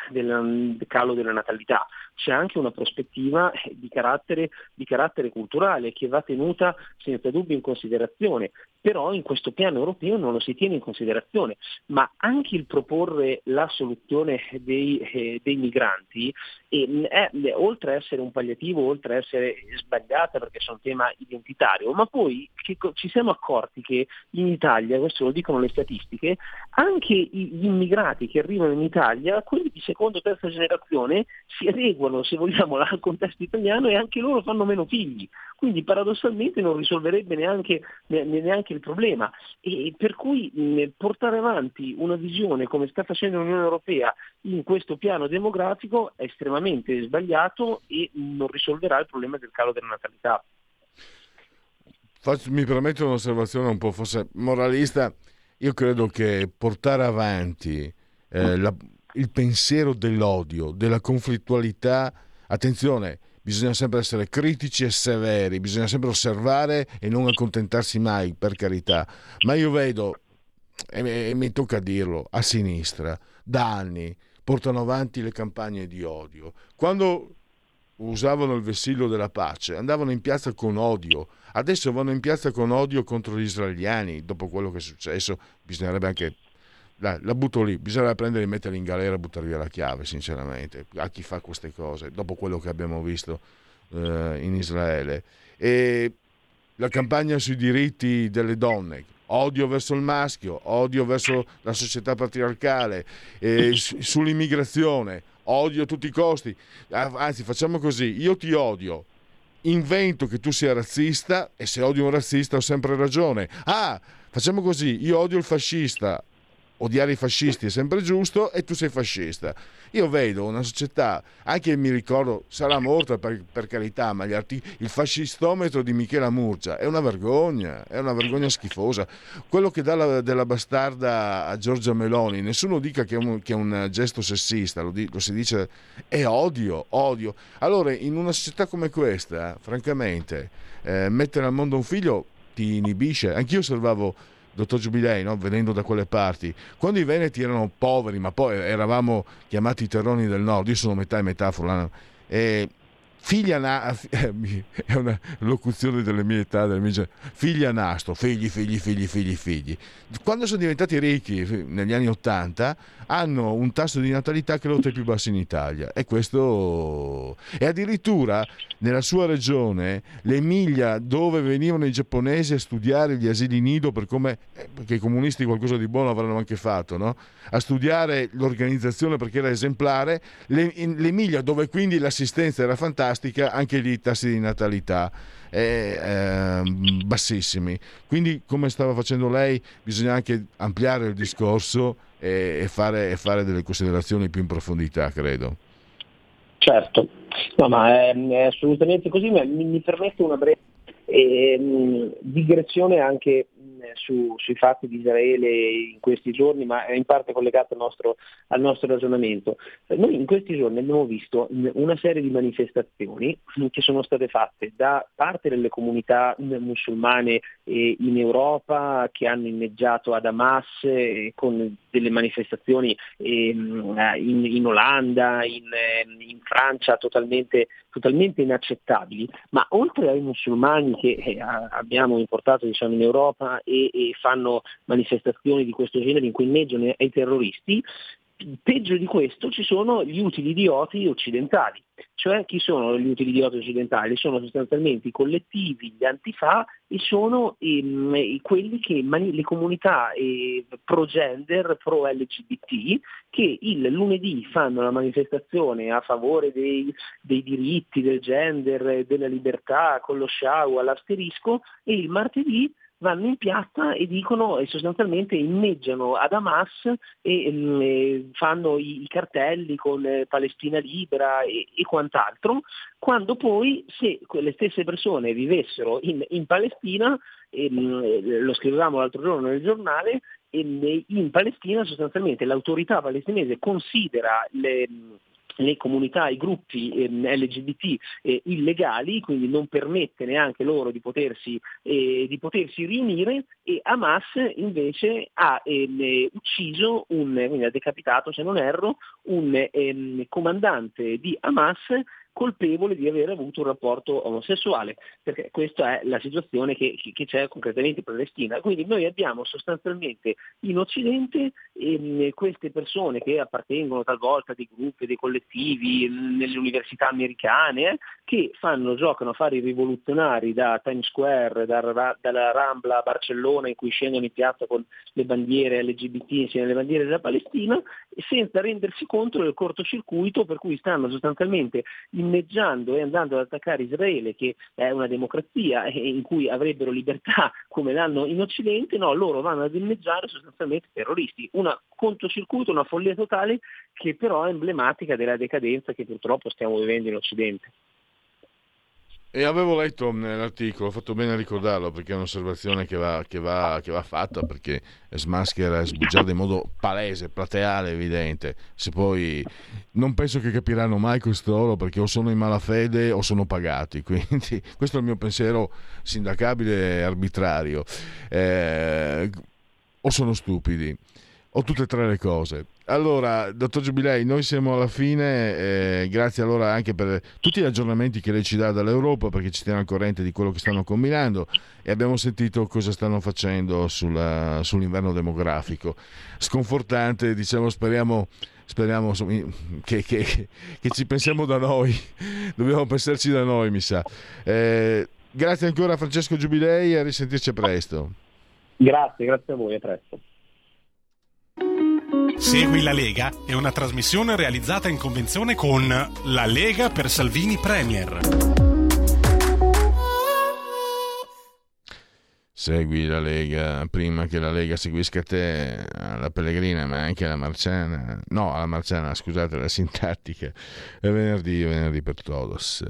calo della natalità, c'è anche una prospettiva eh, di carattere, di carattere culturale che va tenuta senza dubbio in considerazione, però in questo piano europeo non lo si tiene in considerazione, ma anche il proporre la soluzione dei, eh, dei migranti eh, è, oltre a essere un palliativo, oltre a essere sbagliata perché è un tema identitario, ma poi ci siamo accorti che in Italia, questo lo dicono le statistiche, anche gli immigrati che arrivano in Italia, quelli di seconda o terza generazione, si adeguano, se vogliamo, al contesto italiano e anche loro fanno meno figli. Quindi paradossalmente non risolverebbe neanche, neanche il problema. E per cui portare avanti una visione come sta facendo l'Unione Europea in questo piano demografico è estremamente sbagliato e non risolverà il problema del calo della natalità. mi permetto un'osservazione un po' forse moralista io credo che portare avanti eh, la, il pensiero dell'odio, della conflittualità, attenzione, bisogna sempre essere critici e severi, bisogna sempre osservare e non accontentarsi mai, per carità. Ma io vedo, e, mi tocca dirlo, a sinistra, da anni, portano avanti le campagne di odio. Quando usavano il vessillo della pace, andavano in piazza con odio, adesso vanno in piazza con odio contro gli israeliani, dopo quello che è successo, bisognerebbe anche... Dai, la butto lì, bisogna prendere e metterli in galera e buttare via la chiave, sinceramente, a chi fa queste cose, dopo quello che abbiamo visto eh, in Israele. E la campagna sui diritti delle donne, odio verso il maschio, odio verso la società patriarcale, eh, sull'immigrazione, odio a tutti i costi. Anzi, facciamo così, io ti odio, invento che tu sia razzista e se odio un razzista ho sempre ragione. Ah, facciamo così, io odio il fascista, odiare i fascisti è sempre giusto e tu sei fascista. Io vedo una società, anche mi ricordo, sarà morta per, per carità, ma artic- il fascistometro di Michela Murcia è una vergogna, è una vergogna schifosa. Quello che dà la, della bastarda a Giorgia Meloni, nessuno dica che è un, che è un gesto sessista, lo, di, lo, si dice, è odio, odio. Allora, in una società come questa, francamente, eh, mettere al mondo un figlio ti inibisce. Anch'io osservavo dottor Giubilei, no? venendo da quelle parti, quando i veneti erano poveri, ma poi eravamo chiamati terroni del nord, io sono metà e metà fulano, e figlia na- è una locuzione delle mie età, delle mie figlia nastro, figli, figli, figli, figli, figli. Quando sono diventati ricchi negli anni Ottanta hanno un tasso di natalità che è tra i più bassi in Italia e questo e addirittura nella sua regione l'Emilia dove venivano i giapponesi a studiare gli asili nido per come eh, perché i comunisti qualcosa di buono avranno anche fatto no? a studiare l'organizzazione perché era esemplare l'Emilia dove quindi l'assistenza era fantastica anche lì i tassi di natalità eh, eh, bassissimi. Quindi come stava facendo lei bisogna anche ampliare il discorso e, e, fare, e fare delle considerazioni più in profondità credo. Certo, no, ma è, è assolutamente così, mi, mi permette una breve eh, digressione anche su, sui fatti di Israele in questi giorni, ma è in parte collegato al nostro, al nostro ragionamento. Noi in questi giorni abbiamo visto una serie di manifestazioni che sono state fatte da parte delle comunità musulmane in Europa che hanno inneggiato ad Hamas con delle manifestazioni in, in Olanda, in, in Francia totalmente, totalmente, inaccettabili, ma oltre ai musulmani che eh, abbiamo importato diciamo, in Europa e, e fanno manifestazioni di questo genere in cui inneggiano ai terroristi, peggio di questo ci sono gli utili idioti occidentali. Cioè chi sono gli utili idioti occidentali? Sono sostanzialmente i collettivi, gli antifa e sono ehm, quelli che mani- le comunità eh, pro-gender, pro-LGBT che il lunedì fanno la manifestazione a favore dei, dei diritti, del gender, della libertà con lo sciau all'asterisco e il martedì vanno in piazza e dicono e sostanzialmente inneggiano ad Hamas e, e fanno i, i, cartelli con eh, Palestina libera e, e, quant'altro, quando poi se quelle stesse persone vivessero in, in Palestina, e, mm, lo scrivevamo l'altro giorno nel giornale, ehm, in Palestina sostanzialmente l'autorità palestinese considera le le comunità, i gruppi ehm, LGBT eh, illegali, quindi non permette neanche loro di potersi, eh, di potersi riunire e Hamas invece ha ehm, ucciso, un, quindi ha decapitato se non erro, un ehm, comandante di Hamas colpevole di aver avuto un rapporto omosessuale, perché questa è la situazione che, che c'è concretamente in Palestina. Quindi noi abbiamo sostanzialmente in Occidente ehm, queste persone che appartengono talvolta a dei gruppi, dei collettivi, nelle università americane, eh, che fanno, giocano a fare i rivoluzionari da Times Square, da, dalla Rambla a Barcellona in cui scendono in piazza con le bandiere LGBT insieme alle bandiere della Palestina, senza rendersi conto del cortocircuito per cui stanno sostanzialmente inneggiando e andando ad attaccare Israele, che è una democrazia e in cui avrebbero libertà come l'hanno in Occidente, no, loro vanno ad inneggiare sostanzialmente terroristi. Un controcircuito, una follia totale che però è emblematica della decadenza che purtroppo stiamo vivendo in Occidente. E avevo letto nell'articolo, ho fatto bene a ricordarlo perché è un'osservazione che va, che va, che va fatta perché smaschera e sbugiarda in modo palese, plateale, evidente. Se poi non penso che capiranno mai costoro perché o sono in malafede o sono pagati. Quindi questo è il mio pensiero sindacabile e arbitrario. Eh, o sono stupidi o tutte e tre le cose. Allora, dottor Giubilei, noi siamo alla fine, eh, grazie allora anche per tutti gli aggiornamenti che lei ci dà dall'Europa, perché ci tiene al corrente di quello che stanno combinando e abbiamo sentito cosa stanno facendo sulla, sull'inverno demografico. Sconfortante, diciamo, speriamo, speriamo che, che, che, ci pensiamo da noi, dobbiamo pensarci da noi, mi sa. Eh, grazie ancora a Francesco Giubilei e a risentirci presto. Grazie, grazie a voi, a presto. Segui la Lega è una trasmissione realizzata in convenzione con La Lega per Salvini Premier. Segui la Lega prima che la Lega seguisca te, la Pellegrina, ma anche la Marciana. No, la Marciana, scusate, la sintattica. È venerdì, venerdì per todos.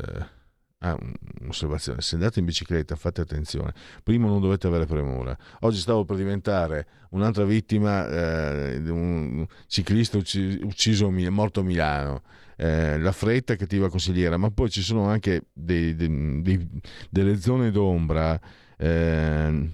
Ah, un'osservazione, se andate in bicicletta fate attenzione, primo non dovete avere premura. Oggi stavo per diventare un'altra vittima eh, di un ciclista ucciso, morto a Milano. Eh, la fretta cattiva consigliera, ma poi ci sono anche dei, dei, dei, delle zone d'ombra. Eh,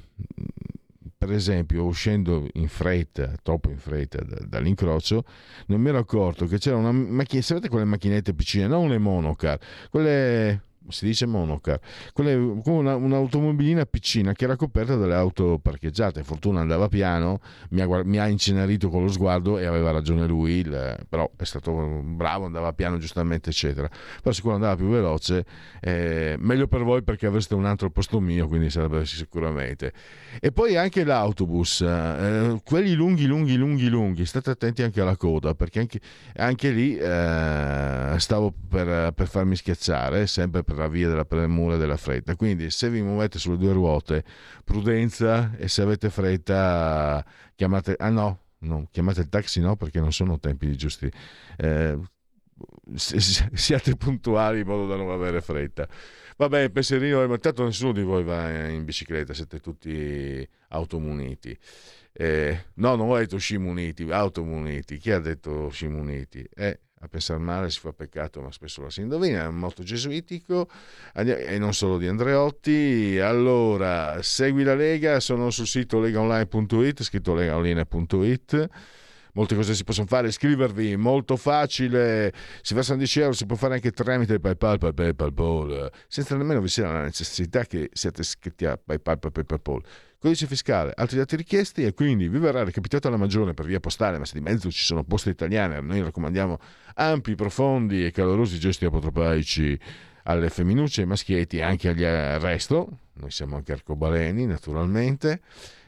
per esempio, uscendo in fretta, troppo in fretta da, dall'incrocio, non mi ero accorto che c'era una macchina, sapete quelle macchinette piccine, non le monocar, quelle si dice monocar, quella, una, un'automobilina piccina che era coperta dalle auto parcheggiate. Fortuna andava piano, mi ha, mi ha incenerito con lo sguardo e aveva ragione lui, il, però è stato bravo, andava piano giustamente, eccetera. Però siccome andava più veloce, eh, meglio per voi perché avreste un altro posto mio, quindi sarebbe sicuramente. E poi anche l'autobus, eh, quelli lunghi, lunghi, lunghi, lunghi, state attenti anche alla coda, perché anche, anche lì eh, stavo per, per farmi schiacciare, sempre per la via della premura e della fretta. Quindi se vi muovete sulle due ruote, prudenza e se avete fretta chiamate... Ah no, no chiamate il taxi no perché non sono tempi giusti. Eh, siate puntuali in modo da non avere fretta. Vabbè, pensierino, ma tanto nessuno di voi va in bicicletta, siete tutti automuniti. Eh, no, non ho detto scimuniti, automuniti. Chi ha detto scimuniti? Eh, a pensare male si fa peccato, ma spesso la si indovina, è molto gesuitico e non solo di Andreotti. Allora, segui la Lega, sono sul sito legaonline.it, scritto legaonline.it. Molte cose si possono fare, iscrivervi, molto facile, si fa 10 euro, si può fare anche tramite PayPal, PayPal, PayPal, senza nemmeno vi sia la necessità che siate iscritti a PayPal, PayPal, PayPal codice fiscale, altri dati richiesti e quindi vi verrà recapitato alla maggiore per via postale, ma se di mezzo ci sono poste italiane, noi raccomandiamo ampi, profondi e calorosi gesti apotropaici alle femminucce, ai maschietti e anche agli resto, noi siamo anche arcobaleni naturalmente,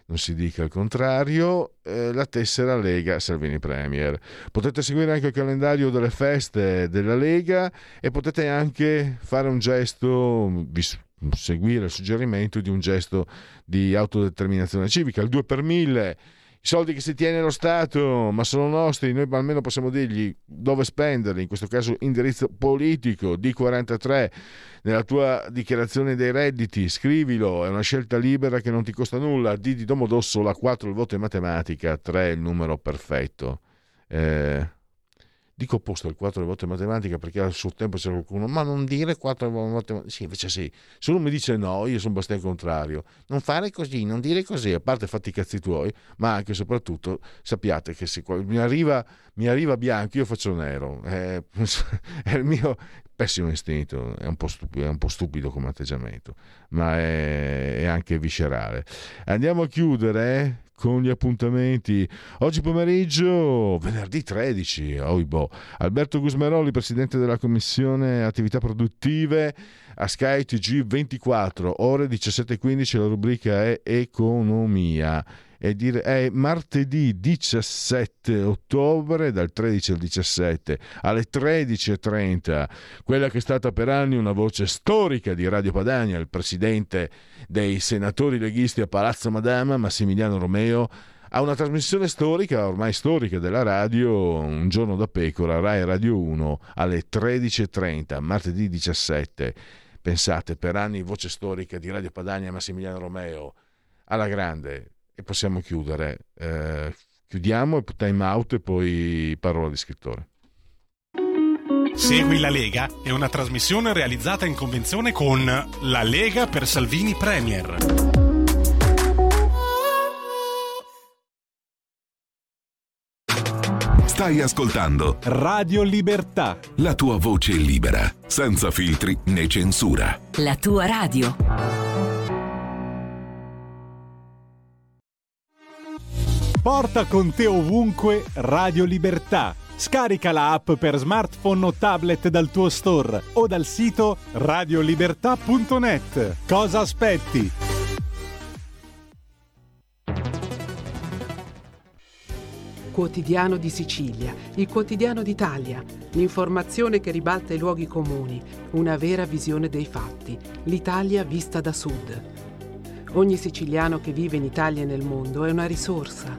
non si dica il contrario, eh, la tessera Lega Salvini Premier. Potete seguire anche il calendario delle feste della Lega e potete anche fare un gesto, seguire il suggerimento di un gesto di autodeterminazione civica, il 2 per 1000 I soldi che si tiene lo Stato, ma sono nostri, noi almeno possiamo dirgli dove spenderli, in questo caso indirizzo politico, D43, nella tua dichiarazione dei redditi, scrivilo, è una scelta libera che non ti costa nulla, D di Domodossola, 4 il voto in matematica, 3 il numero perfetto. Eh, dico opposto al 4 volte matematica perché al suo tempo c'era qualcuno ma non dire 4 volte matematica sì invece sì. Se uno mi dice no io sono abbastanza contrario. Non fare così non dire così a parte fatti i cazzi tuoi ma anche e soprattutto sappiate che se mi arriva, mi arriva bianco io faccio nero. È, è il mio pessimo istinto è un po' stupido, un po stupido come atteggiamento ma è, è anche viscerale. Andiamo a chiudere eh? Con gli appuntamenti. Oggi pomeriggio, venerdì 13, oibo, Alberto Gusmeroli, presidente della Commissione Attività Produttive a Sky TG 24, ore 17.15, la rubrica è Economia è, dire, è martedì 17 ottobre dal 13 al 17 alle 13.30 quella che è stata per anni una voce storica di Radio Padania il presidente dei senatori leghisti a Palazzo Madama Massimiliano Romeo ha una trasmissione storica, ormai storica della radio, un giorno da pecora, Rai Radio 1 alle 13.30, martedì 17. Pensate, per anni voce storica di Radio Padania Massimiliano Romeo, alla grande, e possiamo chiudere. Eh, chiudiamo, time out e poi parola di scrittore. Segui la Lega è una trasmissione realizzata in convenzione con La Lega per Salvini Premier. Stai ascoltando Radio Libertà. La tua voce libera, senza filtri né censura. La tua radio. Porta con te ovunque Radio Libertà. Scarica la app per smartphone o tablet dal tuo store o dal sito radiolibertà.net. Cosa aspetti? Quotidiano di Sicilia, il quotidiano d'Italia, l'informazione che ribalta i luoghi comuni, una vera visione dei fatti, l'Italia vista da sud. Ogni siciliano che vive in Italia e nel mondo è una risorsa,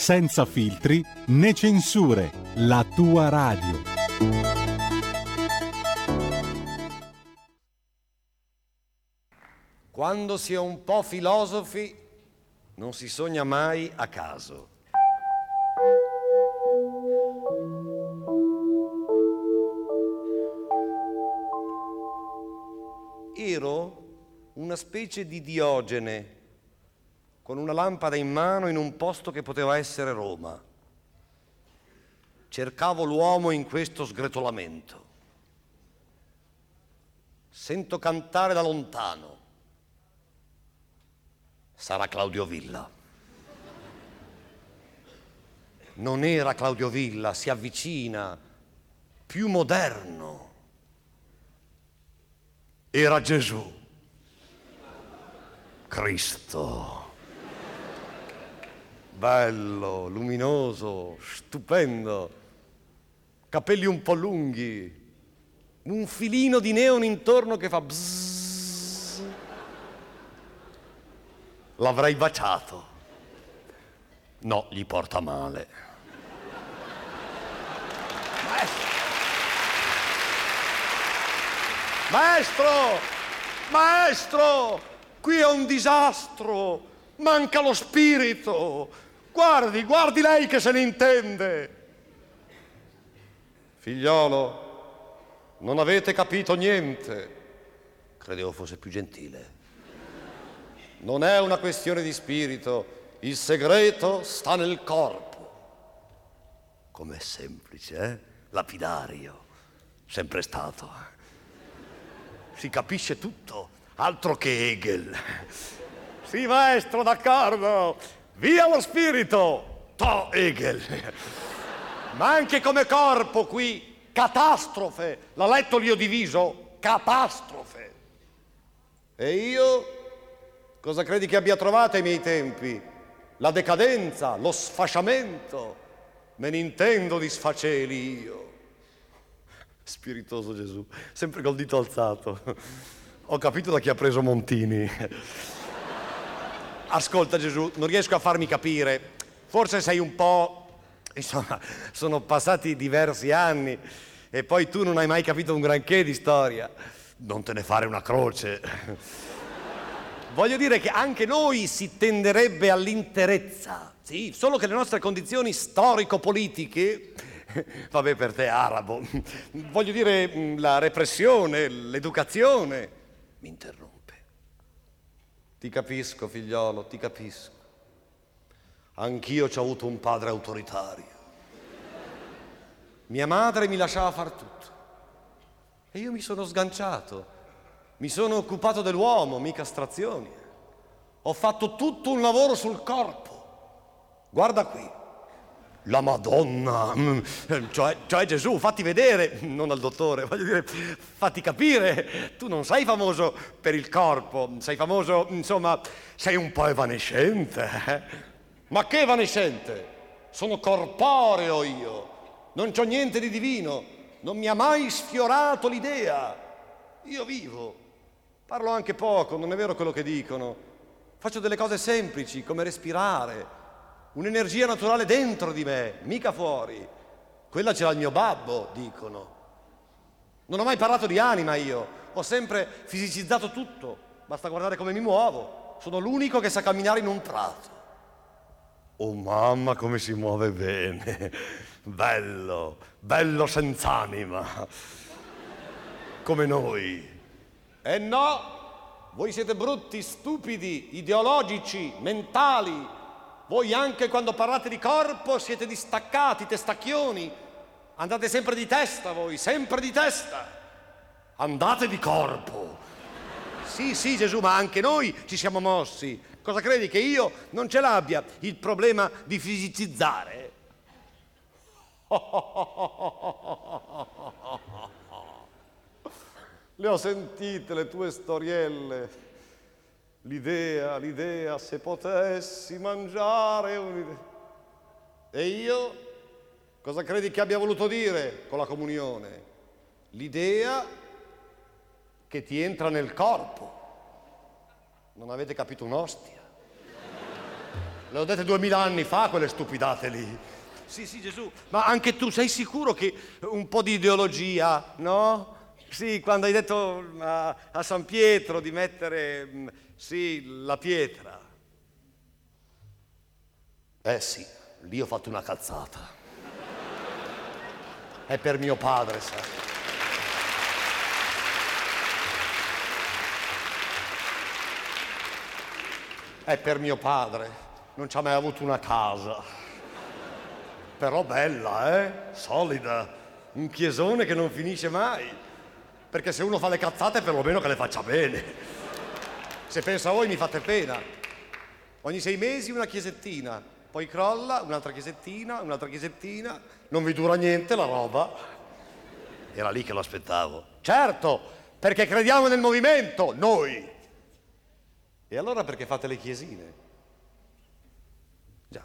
senza filtri né censure, la tua radio. Quando si è un po' filosofi non si sogna mai a caso. Ero una specie di Diogene con una lampada in mano in un posto che poteva essere Roma. Cercavo l'uomo in questo sgretolamento. Sento cantare da lontano. Sarà Claudio Villa. Non era Claudio Villa, si avvicina, più moderno. Era Gesù. Cristo. Bello, luminoso, stupendo. Capelli un po' lunghi. Un filino di neon intorno che fa bzzz. L'avrei baciato. No, gli porta male. Maestro! Maestro! Qui è un disastro! Manca lo spirito! Guardi, guardi lei che se ne intende! Figliolo, non avete capito niente. Credevo fosse più gentile. Non è una questione di spirito, il segreto sta nel corpo. Com'è semplice, eh? Lapidario, sempre stato si capisce tutto, altro che Hegel. Sì, maestro, d'accordo. Via lo spirito. To Hegel. ma anche come corpo qui, catastrofe. L'ha letto l'io diviso? Catastrofe. E io cosa credi che abbia trovato ai miei tempi? La decadenza, lo sfasciamento. Me ne intendo di sfaceli io. Spiritoso Gesù, sempre col dito alzato. Ho capito da chi ha preso Montini. Ascolta Gesù, non riesco a farmi capire. Forse sei un po'... Insomma, sono passati diversi anni e poi tu non hai mai capito un granché di storia. Non te ne fare una croce. Voglio dire che anche noi si tenderebbe all'interezza, sì, solo che le nostre condizioni storico-politiche, vabbè per te arabo, voglio dire la repressione, l'educazione, mi interrompe. Ti capisco, figliolo, ti capisco. Anch'io ci ho avuto un padre autoritario. Mia madre mi lasciava far tutto. E io mi sono sganciato. Mi sono occupato dell'uomo, mica strazioni. Ho fatto tutto un lavoro sul corpo. Guarda qui. La Madonna, mm, cioè, cioè, Gesù, fatti vedere, non al dottore, voglio dire, fatti capire, tu non sei famoso per il corpo, sei famoso, insomma, sei un po' evanescente. Eh? Ma che evanescente? Sono corporeo io, non c'ho niente di divino, non mi ha mai sfiorato l'idea. Io vivo, parlo anche poco, non è vero quello che dicono, faccio delle cose semplici come respirare un'energia naturale dentro di me, mica fuori. Quella ce l'ha il mio babbo, dicono. Non ho mai parlato di anima io, ho sempre fisicizzato tutto, basta guardare come mi muovo. Sono l'unico che sa camminare in un prato. Oh mamma come si muove bene, bello, bello senz'anima, come noi. E no, voi siete brutti, stupidi, ideologici, mentali, voi anche quando parlate di corpo siete distaccati, testacchioni. Andate sempre di testa voi, sempre di testa. Andate di corpo. Sì, sì Gesù, ma anche noi ci siamo mossi. Cosa credi che io non ce l'abbia il problema di fisicizzare? Le ho sentite le tue storielle. L'idea, l'idea, se potessi mangiare un'idea. E io cosa credi che abbia voluto dire con la comunione? L'idea che ti entra nel corpo. Non avete capito un'ostia. Le ho dette duemila anni fa quelle stupidate lì. Sì, sì, Gesù. Ma anche tu sei sicuro che un po' di ideologia, no? Sì, quando hai detto a, a San Pietro di mettere mm, sì, la pietra. Eh sì, lì ho fatto una cazzata. È per mio padre, sai. È per mio padre, non ci ha mai avuto una casa. Però bella, eh? Solida. Un chiesone che non finisce mai. Perché se uno fa le cazzate, perlomeno che le faccia bene. Se penso a voi mi fate pena. Ogni sei mesi una chiesettina, poi crolla, un'altra chiesettina, un'altra chiesettina, non vi dura niente la roba. Era lì che lo aspettavo. Certo, perché crediamo nel movimento, noi. E allora perché fate le chiesine? Già.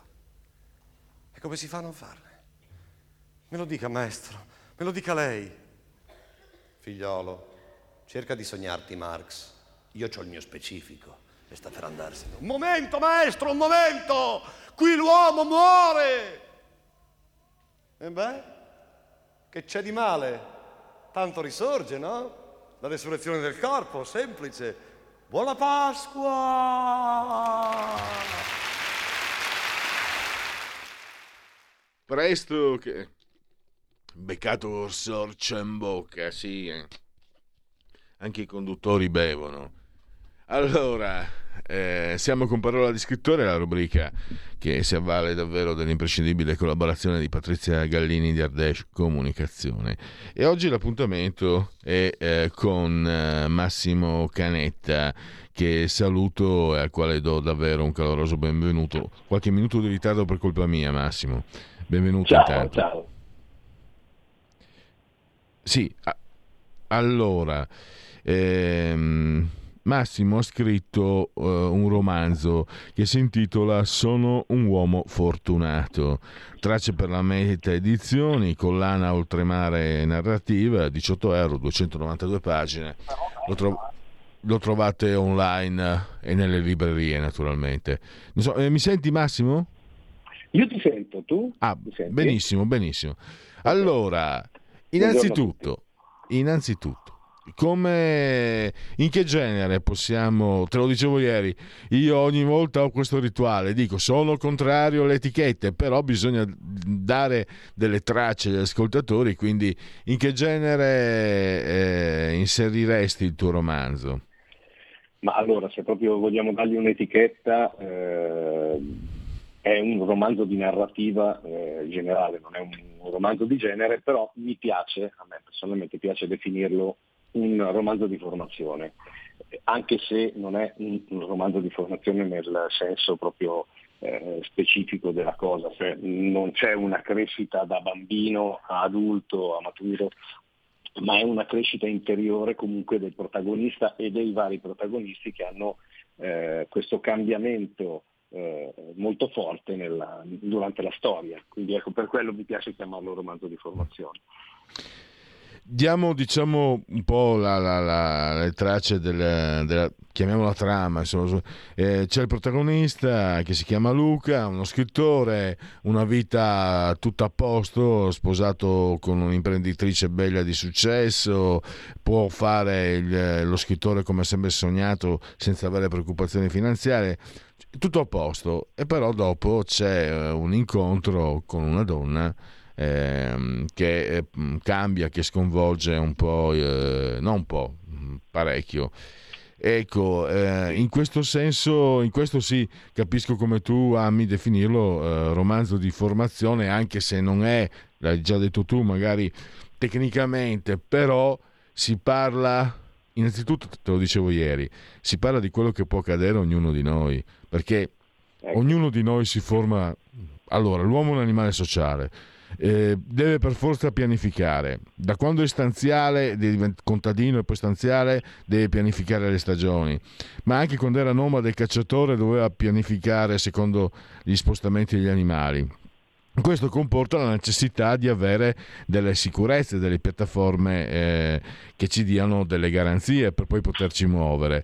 E come si fa a non farle? Me lo dica, maestro, me lo dica lei. Figliolo, cerca di sognarti Marx. Io ho il mio specifico e sta per andarsene. Un momento, maestro, un momento! Qui l'uomo muore! E beh, che c'è di male? Tanto risorge, no? La resurrezione del corpo, semplice. Buona Pasqua! Presto che... Beccato sorcia in bocca, sì. eh. Anche i conduttori bevono. Allora, eh, siamo con Parola di Scrittore, la rubrica che si avvale davvero dell'imprescindibile collaborazione di Patrizia Gallini di Ardèche Comunicazione. E oggi l'appuntamento è eh, con eh, Massimo Canetta, che saluto e al quale do davvero un caloroso benvenuto. Qualche minuto di ritardo per colpa mia, Massimo. Benvenuto ciao, intanto. Ciao, Sì, a- allora, ehm, Massimo ha scritto eh, un romanzo che si intitola Sono un uomo fortunato. Tracce per la Meta Edizioni, collana oltremare narrativa, 18 euro, 292 pagine. Lo, tro- lo trovate online e nelle librerie, naturalmente. So, eh, mi senti Massimo? Io ti sento, tu? Ah, benissimo, benissimo. Allora, innanzitutto, innanzitutto, come in che genere possiamo, te lo dicevo ieri, io ogni volta ho questo rituale, dico sono contrario alle etichette, però bisogna dare delle tracce agli ascoltatori, quindi in che genere eh, inseriresti il tuo romanzo? Ma allora, se proprio vogliamo dargli un'etichetta, eh, è un romanzo di narrativa eh, generale, non è un, romanzo di genere, però mi piace, a me personalmente piace definirlo un romanzo di formazione, anche se non è un, un romanzo di formazione nel senso proprio eh, specifico della cosa, cioè non c'è una crescita da bambino a adulto, a maturo, ma è una crescita interiore comunque del protagonista e dei vari protagonisti che hanno eh, questo cambiamento eh, molto forte nella- durante la storia. Quindi ecco, per quello mi piace chiamarlo romanzo di formazione. Diamo diciamo un po' la- la- la- le tracce del, della, chiamiamola trama, insomma, eh, c'è il protagonista che si chiama Luca, uno scrittore, una vita tutta a posto, sposato con un'imprenditrice bella di successo, può fare il- lo scrittore come ha sempre sognato senza avere preoccupazioni finanziarie, tutto a posto, e però dopo c'è eh, un incontro con una donna ehm, che eh, mh, cambia, che sconvolge un po', eh, non un po', mh, parecchio. Ecco, eh, in questo senso, in questo sì, capisco come tu ami definirlo eh, romanzo di formazione, anche se non è, l'hai già detto tu, magari tecnicamente, però si parla, innanzitutto te lo dicevo ieri, si parla di quello che può accadere a ognuno di noi, perché ognuno di noi si forma, allora l'uomo è un animale sociale, eh, deve per forza pianificare. Da quando è stanziale, contadino e poi stanziale, deve pianificare le stagioni. Ma anche quando era nomade e cacciatore doveva pianificare secondo gli spostamenti degli animali. Questo comporta la necessità di avere delle sicurezze, delle piattaforme eh, che ci diano delle garanzie per poi poterci muovere.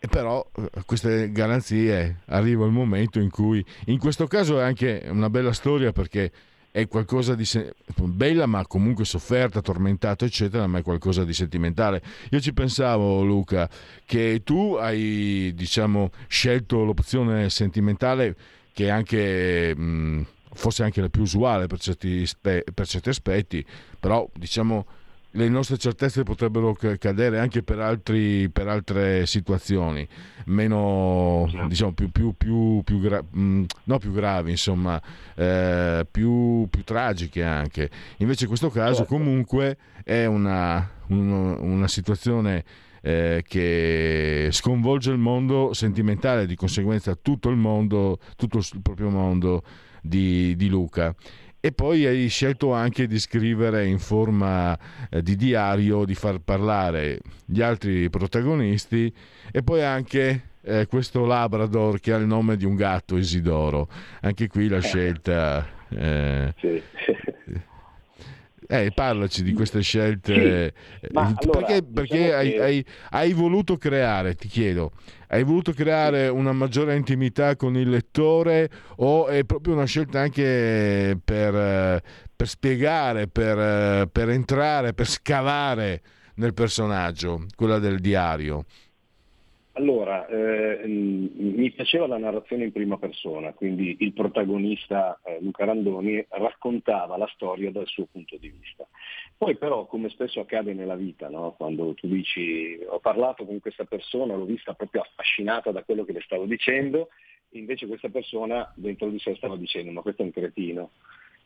E però eh, queste garanzie arriva il momento in cui, in questo caso è anche una bella storia perché è qualcosa di se- bella ma comunque sofferta, tormentata eccetera, ma è qualcosa di sentimentale. Io ci pensavo Luca che tu hai diciamo scelto l'opzione sentimentale che è anche mh, forse anche la più usuale per certi, spe- per certi aspetti, però diciamo le nostre certezze potrebbero ca- cadere anche per, altri, per altre situazioni meno diciamo più, più, più, più gra- mh, no più gravi insomma eh, più, più tragiche anche. Invece in questo caso comunque è una, uno- una situazione eh, che sconvolge il mondo sentimentale di conseguenza tutto il mondo tutto il proprio mondo di, di Luca e poi hai scelto anche di scrivere in forma eh, di diario, di far parlare gli altri protagonisti e poi anche eh, questo Labrador che ha il nome di un gatto, Isidoro. Anche qui la scelta... eh, eh, parlaci di queste scelte. Sì, ma Eh, allora, perché diciamo perché hai, che- hai- hai voluto creare, ti chiedo, hai voluto creare una maggiore intimità con il lettore o è proprio una scelta anche per, eh, per spiegare, per, eh, per entrare, per scavare nel personaggio, quella del diario? Allora, eh, mh, mi piaceva la narrazione in prima persona, quindi il protagonista eh, Luca Randoni raccontava la storia dal suo punto di vista. Poi però, come spesso accade nella vita, no? quando tu dici ho parlato con questa persona, l'ho vista proprio affascinata da quello che le stavo dicendo, invece questa persona dentro di sé stava dicendo ma questo è un cretino.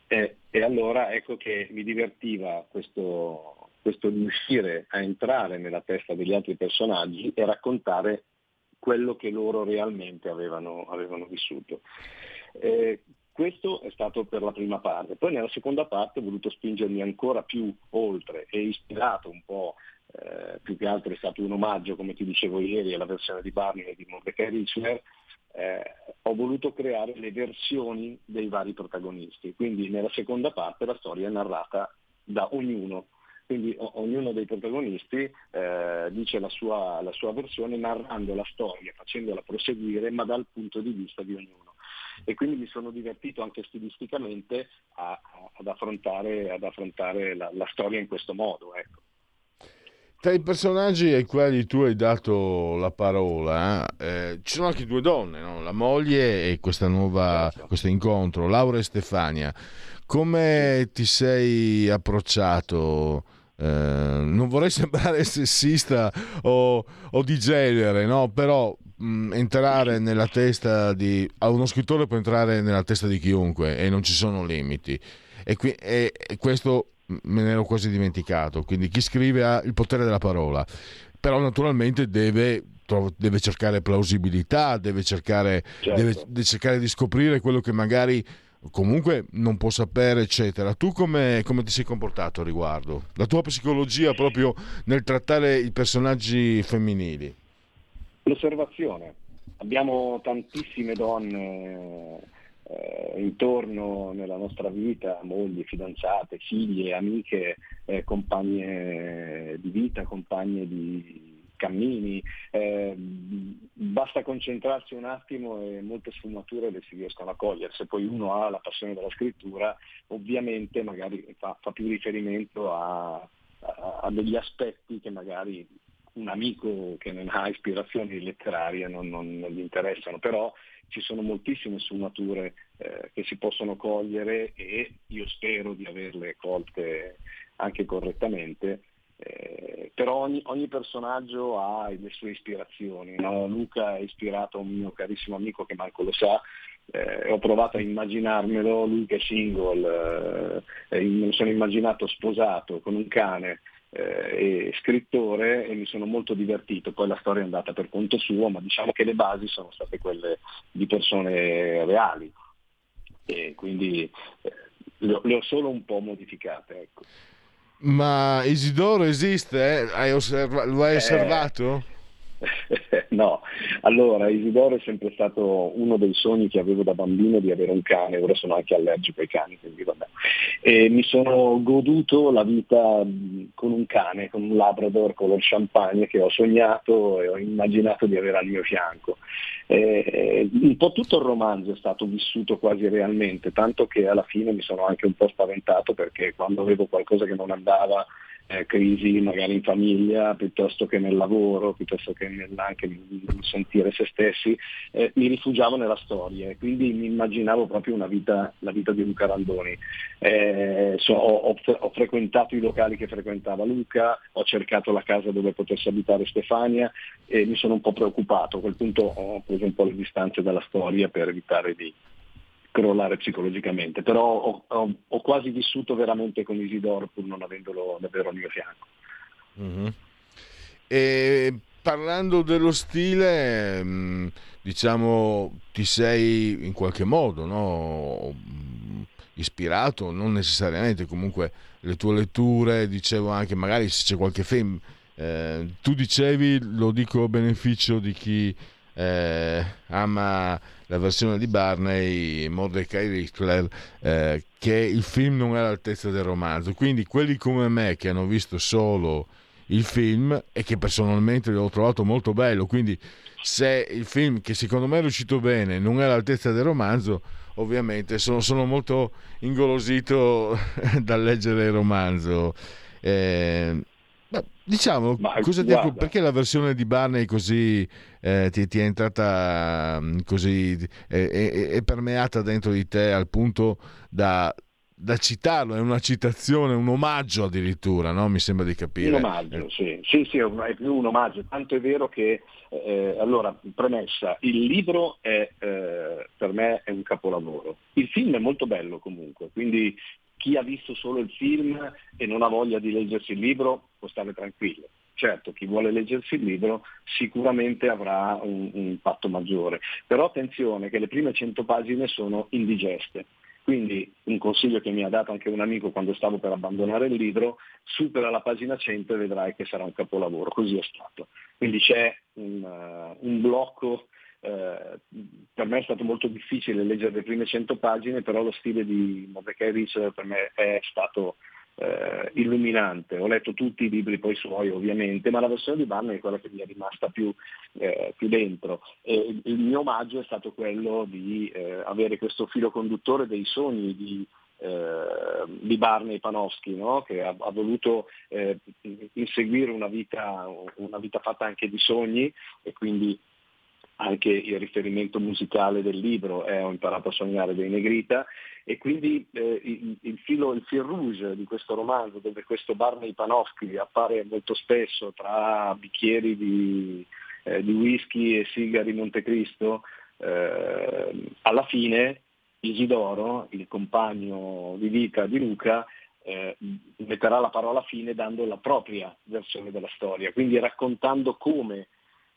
Eh, e allora ecco che mi divertiva questo, questo riuscire a entrare nella testa degli altri personaggi e raccontare quello che loro realmente avevano, avevano vissuto. Eh, Questo è stato per la prima parte. Poi nella seconda parte ho voluto spingermi ancora più oltre e ispirato un po', eh, più che altro è stato un omaggio, come ti dicevo ieri, alla versione di Barney e di Mordecai Richler, eh, ho voluto creare le versioni dei vari protagonisti. Quindi nella seconda parte la storia è narrata da ognuno. Quindi o- ognuno dei protagonisti eh, dice la sua, la sua versione narrando la storia, facendola proseguire, ma dal punto di vista di ognuno e quindi mi sono divertito anche stilisticamente a, a, ad affrontare, ad affrontare la, la, storia in questo modo. Ecco. Tra i personaggi ai quali tu hai dato la parola, eh, ci sono anche due donne, no? la moglie e questa nuova, questo incontro, Laura e Stefania. Come ti sei approcciato? Eh, non vorrei sembrare sessista o, o di genere, no? però mh, entrare nella testa di... a uno scrittore può entrare nella testa di chiunque e non ci sono limiti. E, qui, e, e questo me ne ero quasi dimenticato. Quindi chi scrive ha il potere della parola, però naturalmente deve, deve cercare plausibilità, deve cercare, certo. deve, deve cercare, di scoprire quello che magari comunque non può sapere, eccetera. Tu come, come ti sei comportato a riguardo? La tua psicologia proprio nel trattare i personaggi femminili? L'osservazione. Abbiamo tantissime donne eh, intorno nella nostra vita, mogli, fidanzate, figlie, amiche, eh, compagne di vita, compagne di cammini. Eh, basta concentrarsi un attimo e molte sfumature le si riescono a cogliere. Se poi uno ha la passione della scrittura, ovviamente magari fa, fa più riferimento a, a, a degli aspetti che magari un amico che non ha ispirazioni letterarie non, non, non gli interessano, però ci sono moltissime sfumature eh, che si possono cogliere e io spero di averle colte anche correttamente. Eh, però ogni, ogni, personaggio ha le sue ispirazioni. No? Luca è ispirato a un mio carissimo amico che manco lo sa, eh, ho provato a immaginarmelo, lui che è single, eh, me lo sono immaginato sposato con un cane eh, e scrittore e mi sono molto divertito, poi la storia è andata per conto suo, ma diciamo che le basi sono state quelle di persone reali e quindi eh, le, ho solo un po' modificate. Ecco. Ma Isidoro esiste? Hai osserva- lo hai eh, osservato? no, allora Isidoro è sempre stato uno dei sogni che avevo da bambino di avere un cane, ora sono anche allergico ai cani, quindi vabbè. E mi sono goduto la vita con un cane, con un Labrador color champagne che ho sognato e ho immaginato di avere al mio fianco. E, un po' tutto il romanzo è stato vissuto quasi realmente, tanto che alla fine mi sono anche un po' spaventato perché quando avevo qualcosa che non andava eh, crisi magari in famiglia piuttosto che nel lavoro, piuttosto che nel, anche nel sentire se stessi, eh, mi rifugiavo nella storia e quindi mi immaginavo proprio una vita, la vita di Luca Randoni. Eh, so, ho, ho, frequentato i locali che frequentava Luca, ho cercato la casa dove potesse abitare Stefania e mi sono un po' preoccupato. A quel punto ho preso un po' le distanze dalla storia per evitare di, crollare psicologicamente, però ho, ho, ho, quasi vissuto veramente con Isidoro pur non avendolo davvero al mio fianco. Mm-hmm. E parlando dello stile, mm, diciamo, ti sei in qualche modo no? ispirato, non necessariamente, comunque le tue letture, dicevo anche magari se c'è qualche film, eh, tu dicevi, lo dico a beneficio di chi eh, ama la versione di Barney, Mordecai Richler, eh, che il film non è all'altezza del romanzo. Quindi quelli come me che hanno visto solo il film e che personalmente l'ho trovato molto bello, quindi se il film che secondo me è riuscito bene non è all'altezza del romanzo, ovviamente sono, sono molto ingolosito dal leggere il romanzo. Eh, Diciamo, cosa ti, perché la versione di Barney così eh, ti, ti, è entrata mm, così, è, è, è, permeata dentro di te al punto da, da, citarlo, è una citazione, un omaggio addirittura, no? mi sembra di capire. Un omaggio, sì, sì, sì è più un omaggio, tanto è vero che, eh, allora, premessa, il libro è, eh, per me è un capolavoro, il film è molto bello comunque, quindi chi ha visto solo il film e non ha voglia di leggersi il libro può stare tranquillo. Certo, chi vuole leggersi il libro sicuramente avrà un, un impatto maggiore, però attenzione che le prime 100 pagine sono indigeste. Quindi un consiglio che mi ha dato anche un amico quando stavo per abbandonare il libro, supera la pagina 100 e vedrai che sarà un capolavoro. Così è stato. Quindi c'è un, uh, un blocco eh, per me è stato molto difficile leggere le prime 100 pagine, però lo stile di Mordecai Rich per me è stato eh, illuminante. Ho letto tutti i libri poi suoi ovviamente, ma la versione di Barney è quella che mi è rimasta più, eh, più dentro. E il mio omaggio è stato quello di eh, avere questo filo conduttore dei sogni di, eh, di Barney Panofsky, no? che ha, ha voluto eh, inseguire una vita, una vita fatta anche di sogni e quindi anche il riferimento musicale del libro è Ho imparato a sognare dei Negrita e quindi eh, il, il, filo, il fil rouge di questo romanzo dove questo Barney Panofsky appare molto spesso tra bicchieri di, eh, di whisky e sigari Montecristo, eh, alla fine Isidoro, il compagno di vita di Luca, eh, metterà la parola fine dando la propria versione della storia, quindi raccontando come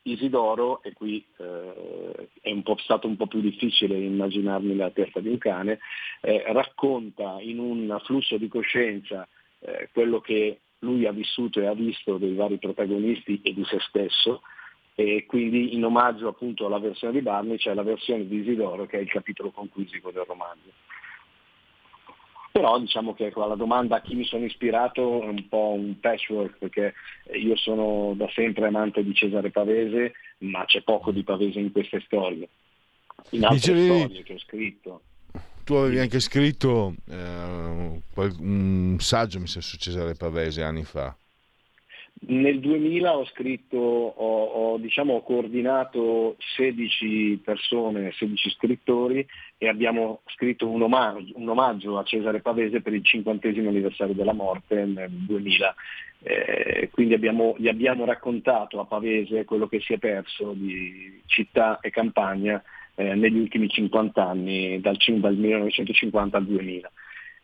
Isidoro, e qui eh, è un stato un po' più difficile immaginarmi la testa di un cane, eh, racconta in un flusso di coscienza eh, quello che lui ha vissuto e ha visto dei vari protagonisti e di se stesso, e quindi in omaggio appunto alla versione di Barney c'è la versione di Isidoro che è il capitolo conclusivo del romanzo. Però diciamo che ecco, la domanda a chi mi sono ispirato è un po' un patchwork perché io sono da sempre amante di Cesare Pavese, ma c'è poco di Pavese in queste storie. In altre Dicevi- storie che ho scritto. Tu avevi anche scritto eh, un saggio, mi sa, su Cesare Pavese anni fa. Nel 2000 ho scritto, ho, ho, diciamo, ho coordinato 16 persone, 16 scrittori e abbiamo scritto un omaggio, un omaggio a Cesare Pavese per il cinquantesimo anniversario della morte nel 2000. Eh, quindi abbiamo, gli abbiamo raccontato a Pavese quello che si è perso di città e campagna eh, negli ultimi 50 anni, dal, dal 1950 al 2000.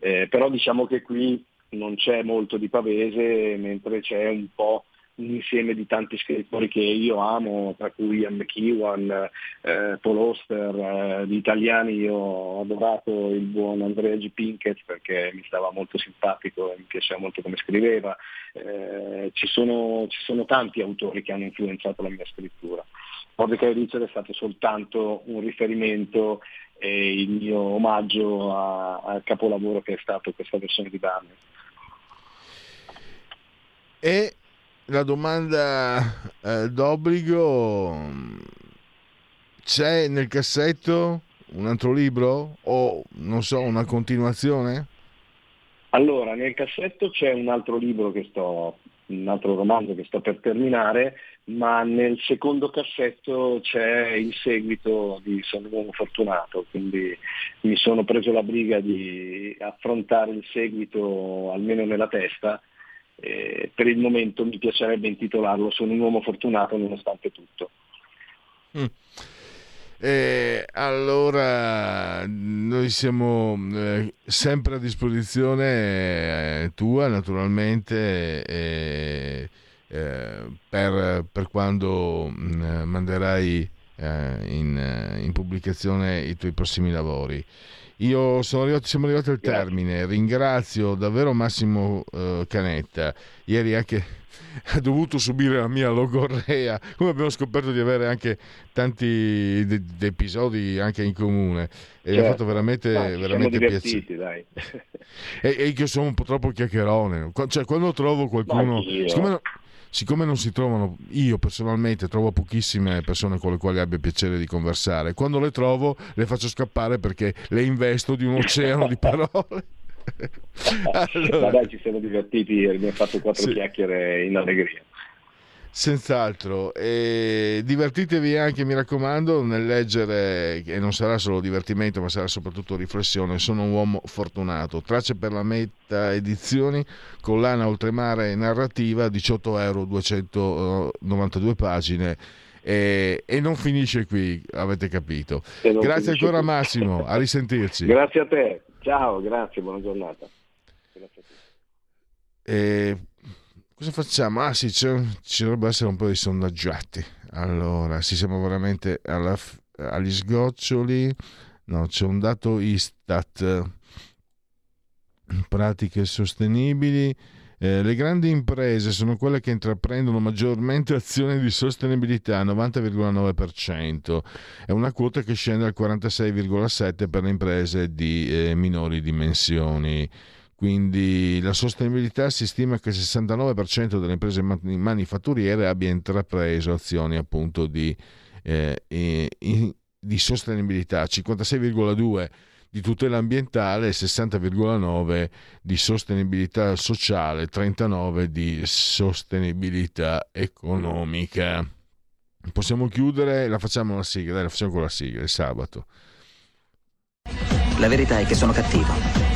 Eh, però diciamo che qui non c'è molto di Pavese, mentre c'è un po' un insieme di tanti scrittori che io amo, tra cui Ian McEwan, eh, Paul Oster, eh, di italiani io ho adorato il buon Andrea G. Pinkett perché mi stava molto simpatico e mi piaceva molto come scriveva, Eh, ci, sono, ci sono tanti autori che hanno influenzato la mia scrittura. Mordecai Richard è stato soltanto un riferimento e il mio omaggio a- al capolavoro che è stato questa versione di Barney. E la domanda eh, d'obbligo, c'è nel cassetto un altro libro o non so, una continuazione? Allora, nel cassetto c'è un altro libro che sto, un altro romanzo che sto per terminare, ma nel secondo cassetto c'è il seguito di Sono un uomo fortunato, quindi mi sono preso la briga di affrontare il seguito almeno nella testa. e per il momento mi piacerebbe intitolarlo Sono un uomo fortunato nonostante tutto. Mm. E allora noi siamo eh, sempre a disposizione eh, tua naturalmente eh, eh, per, per quando mh, manderai eh, in, eh, in pubblicazione i tuoi prossimi lavori. Io sono arrivato, siamo arrivati al termine, ringrazio davvero Massimo eh, Canetta, ieri anche ha dovuto subire la mia logorrea, come abbiamo scoperto di avere anche tanti de- de- episodi anche in comune e mi ha Certo. fatto veramente, Ma ci siamo veramente piacere. dai. E, e che sono un po' troppo chiacchierone, cioè quando trovo qualcuno, siccome, siccome non si trovano, io personalmente trovo pochissime persone con le quali abbia piacere di conversare, quando le trovo le faccio scappare perché le investo di un oceano di parole. Allora. Ma dai, ci siamo divertiti e abbiamo fatto quattro Sì. chiacchiere in allegria. Senz'altro, e divertitevi anche, mi raccomando, nel leggere, e non sarà solo divertimento, ma sarà soprattutto riflessione. Sono un uomo fortunato. Tracce per la meta edizioni, collana oltremare narrativa, 18 euro, 292 pagine. E, e non finisce qui, avete capito. Grazie ancora qui. Massimo, a risentirci. Grazie a te, ciao, grazie, buona giornata. Grazie a tutti. E cosa facciamo? Ah sì, ci dovrebbe essere un po' di sondaggiati. Allora, sì, siamo veramente alla agli sgoccioli. No, c'è un dato Istat. Pratiche sostenibili. Eh, le grandi imprese sono quelle che intraprendono maggiormente azioni di sostenibilità, 90,9%. È una quota che scende al 46,7% per le imprese di eh, minori dimensioni. Quindi la sostenibilità si stima che il 69% delle imprese ma- manifatturiere abbia intrapreso azioni appunto di, eh, di sostenibilità, 56,2% di tutela ambientale, 60,9% di sostenibilità sociale, 39% di sostenibilità economica. Possiamo chiudere, la facciamo la sigla, la facciamo con la sigla, il sabato. La verità è che sono cattivo.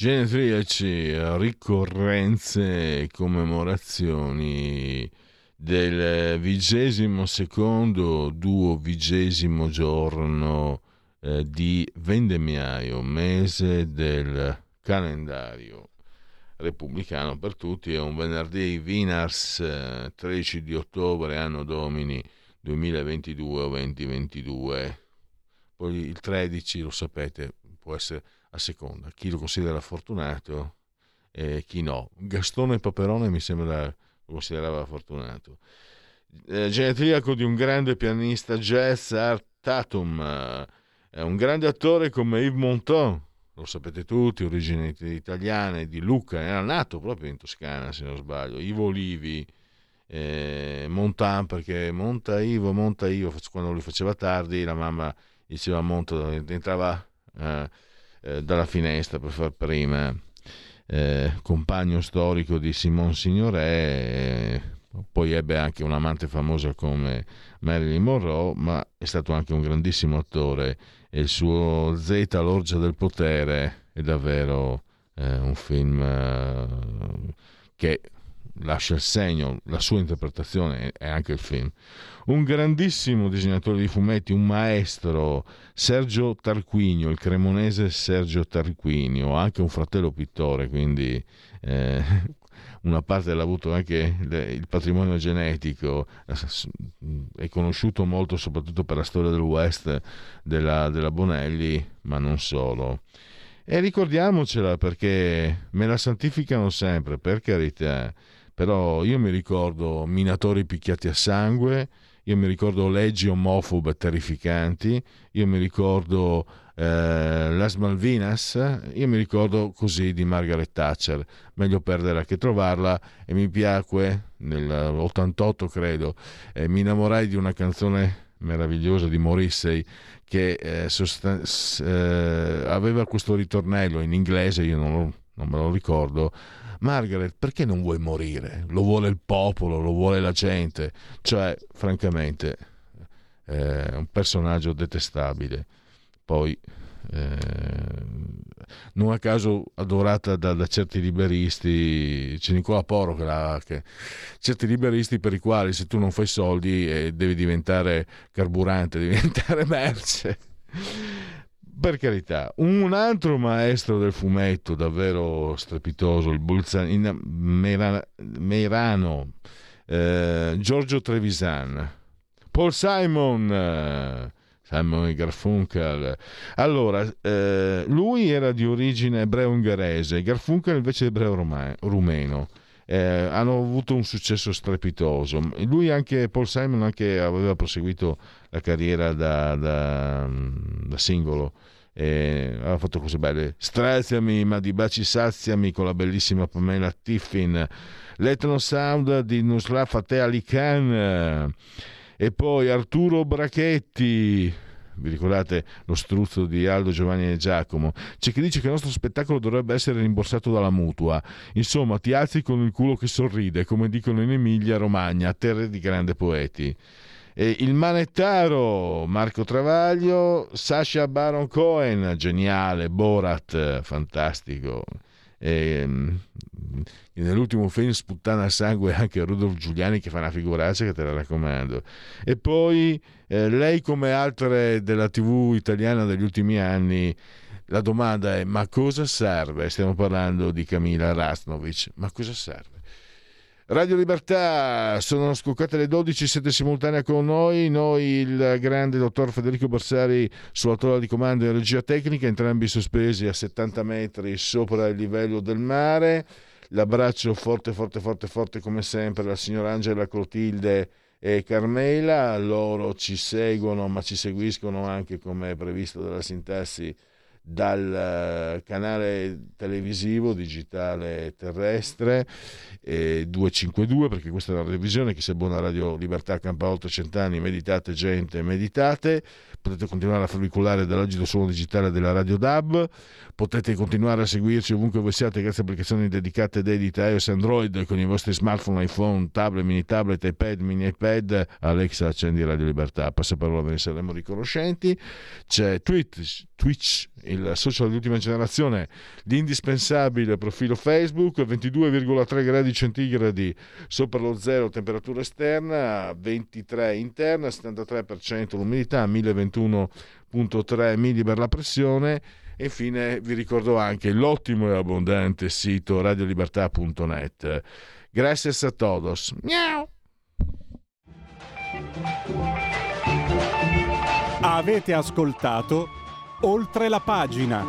Genetriaci, ricorrenze e commemorazioni del vigesimo secondo duo vigesimo giorno eh, di vendemmiaio, mese del calendario repubblicano per tutti, è un venerdì Vinars eh, 13 di ottobre, anno domini 2022 o 2022. Poi il 13, lo sapete, può essere a seconda, chi lo considera fortunato e chi no. Gastone Paperone mi sembra lo considerava fortunato. Eh, genetriaco di un grande pianista jazz, Art Tatum, eh, un grande attore come Yves Montand, lo sapete tutti, origini italiane, di Lucca, era nato proprio in Toscana se non sbaglio, Ivo Olivi, eh, Montan perché monta Ivo, monta Ivo, quando lui faceva tardi la mamma diceva monta, entrava eh, eh, dalla finestra per far prima, eh, compagno storico di Simon Signoret, eh, poi ebbe anche un'amante famosa come Marilyn Monroe, ma è stato anche un grandissimo attore e il suo Z, l'orgia del potere, è davvero eh, un film eh, che lascia il segno, la sua interpretazione è anche il film. Un grandissimo disegnatore di fumetti, un maestro, Sergio Tarquinio, il cremonese Sergio Tarquinio, anche un fratello pittore, quindi eh, una parte l'ha avuto anche il patrimonio genetico, è conosciuto molto soprattutto per la storia del West della, della Bonelli, ma non solo. E ricordiamocela perché me la santificano sempre, per carità però io mi ricordo minatori picchiati a sangue, io mi ricordo leggi omofobe terrificanti, io mi ricordo eh, Las Malvinas, io mi ricordo così di Margaret Thatcher, meglio perderla che trovarla. E mi piacque nell'88 credo, eh, mi innamorai di una canzone meravigliosa di Morrissey che eh, sostan- eh, aveva questo ritornello in inglese, io non, lo, non me lo ricordo, Margaret, perché non vuoi morire? Lo vuole il popolo, lo vuole la gente. Cioè, francamente, è un personaggio detestabile. Poi, eh, non a caso adorata da, da, certi liberisti, c'è Nicola Poro che, la, che certi liberisti per i quali se tu non fai soldi eh, devi diventare carburante, devi diventare merce per carità, un altro maestro del fumetto davvero strepitoso, il Bulzan, Meirano, Meirano eh, Giorgio Trevisan, Paul Simon, eh, Simon Garfunkel. Allora, eh, lui era di origine ebreo-ungherese, Garfunkel invece ebreo rumeno. Eh, hanno avuto un successo strepitoso. Lui anche, Paul Simon anche aveva proseguito la carriera da, da, da singolo E aveva fatto cose belle. Straziami, ma di baci saziami con la bellissima Pamela Tiffin. L'Etno Sound di Nusra Fateh Ali Khan. E poi Arturo Brachetti, vi ricordate lo struzzo di Aldo, Giovanni e Giacomo? C'è chi dice che il nostro spettacolo dovrebbe essere rimborsato dalla mutua. Insomma, ti alzi con il culo che sorride, come dicono in Emilia Romagna, terre di grandi poeti. E il manettaro Marco Travaglio, Sasha Baron Cohen, geniale, Borat, fantastico. E, nell'ultimo film Sputtana a sangue anche Rudolf Giuliani che fa una figuraccia che te la raccomando. E poi eh, lei come altre della tv italiana degli ultimi anni la domanda è ma cosa serve? Stiamo parlando di Camila Rastnovic ma cosa serve Radio Libertà, sono scoccate le 12, siete simultanea con noi, noi il grande dottor Federico Borsari sulla tolla di comando in regia tecnica, entrambi sospesi a 70 metri sopra il livello del mare. L'abbraccio forte, forte, forte, forte come sempre alla signora Angela Clotilde e Carmela, loro ci seguono ma ci seguiscono anche come è previsto dalla sintassi dal eh, canale televisivo digitale terrestre eh, 252 perché questa è la revisione chi se buona Radio Libertà campa oltre cent'anni meditate gente meditate. Potete continuare a fabbricolare dall'agito suono digitale della Radio DAB potete continuare a seguirci ovunque voi siate grazie a applicazioni dedicate ed edite iOS e Android con i vostri smartphone, iPhone, tablet, mini tablet, iPad, mini iPad. Alexa accendi Radio Libertà passaparola ve ne saremo riconoscenti. C'è Twitch, Twitch il social di ultima generazione, l'indispensabile profilo Facebook, 22,3 gradi centigradi sopra lo zero temperatura esterna, 23 interna, 73% l'umidità, 1021.3 millibar la pressione e infine vi ricordo anche l'ottimo e abbondante sito radiolibertà.net. Grazie a todos. Miau. Avete ascoltato oltre la pagina.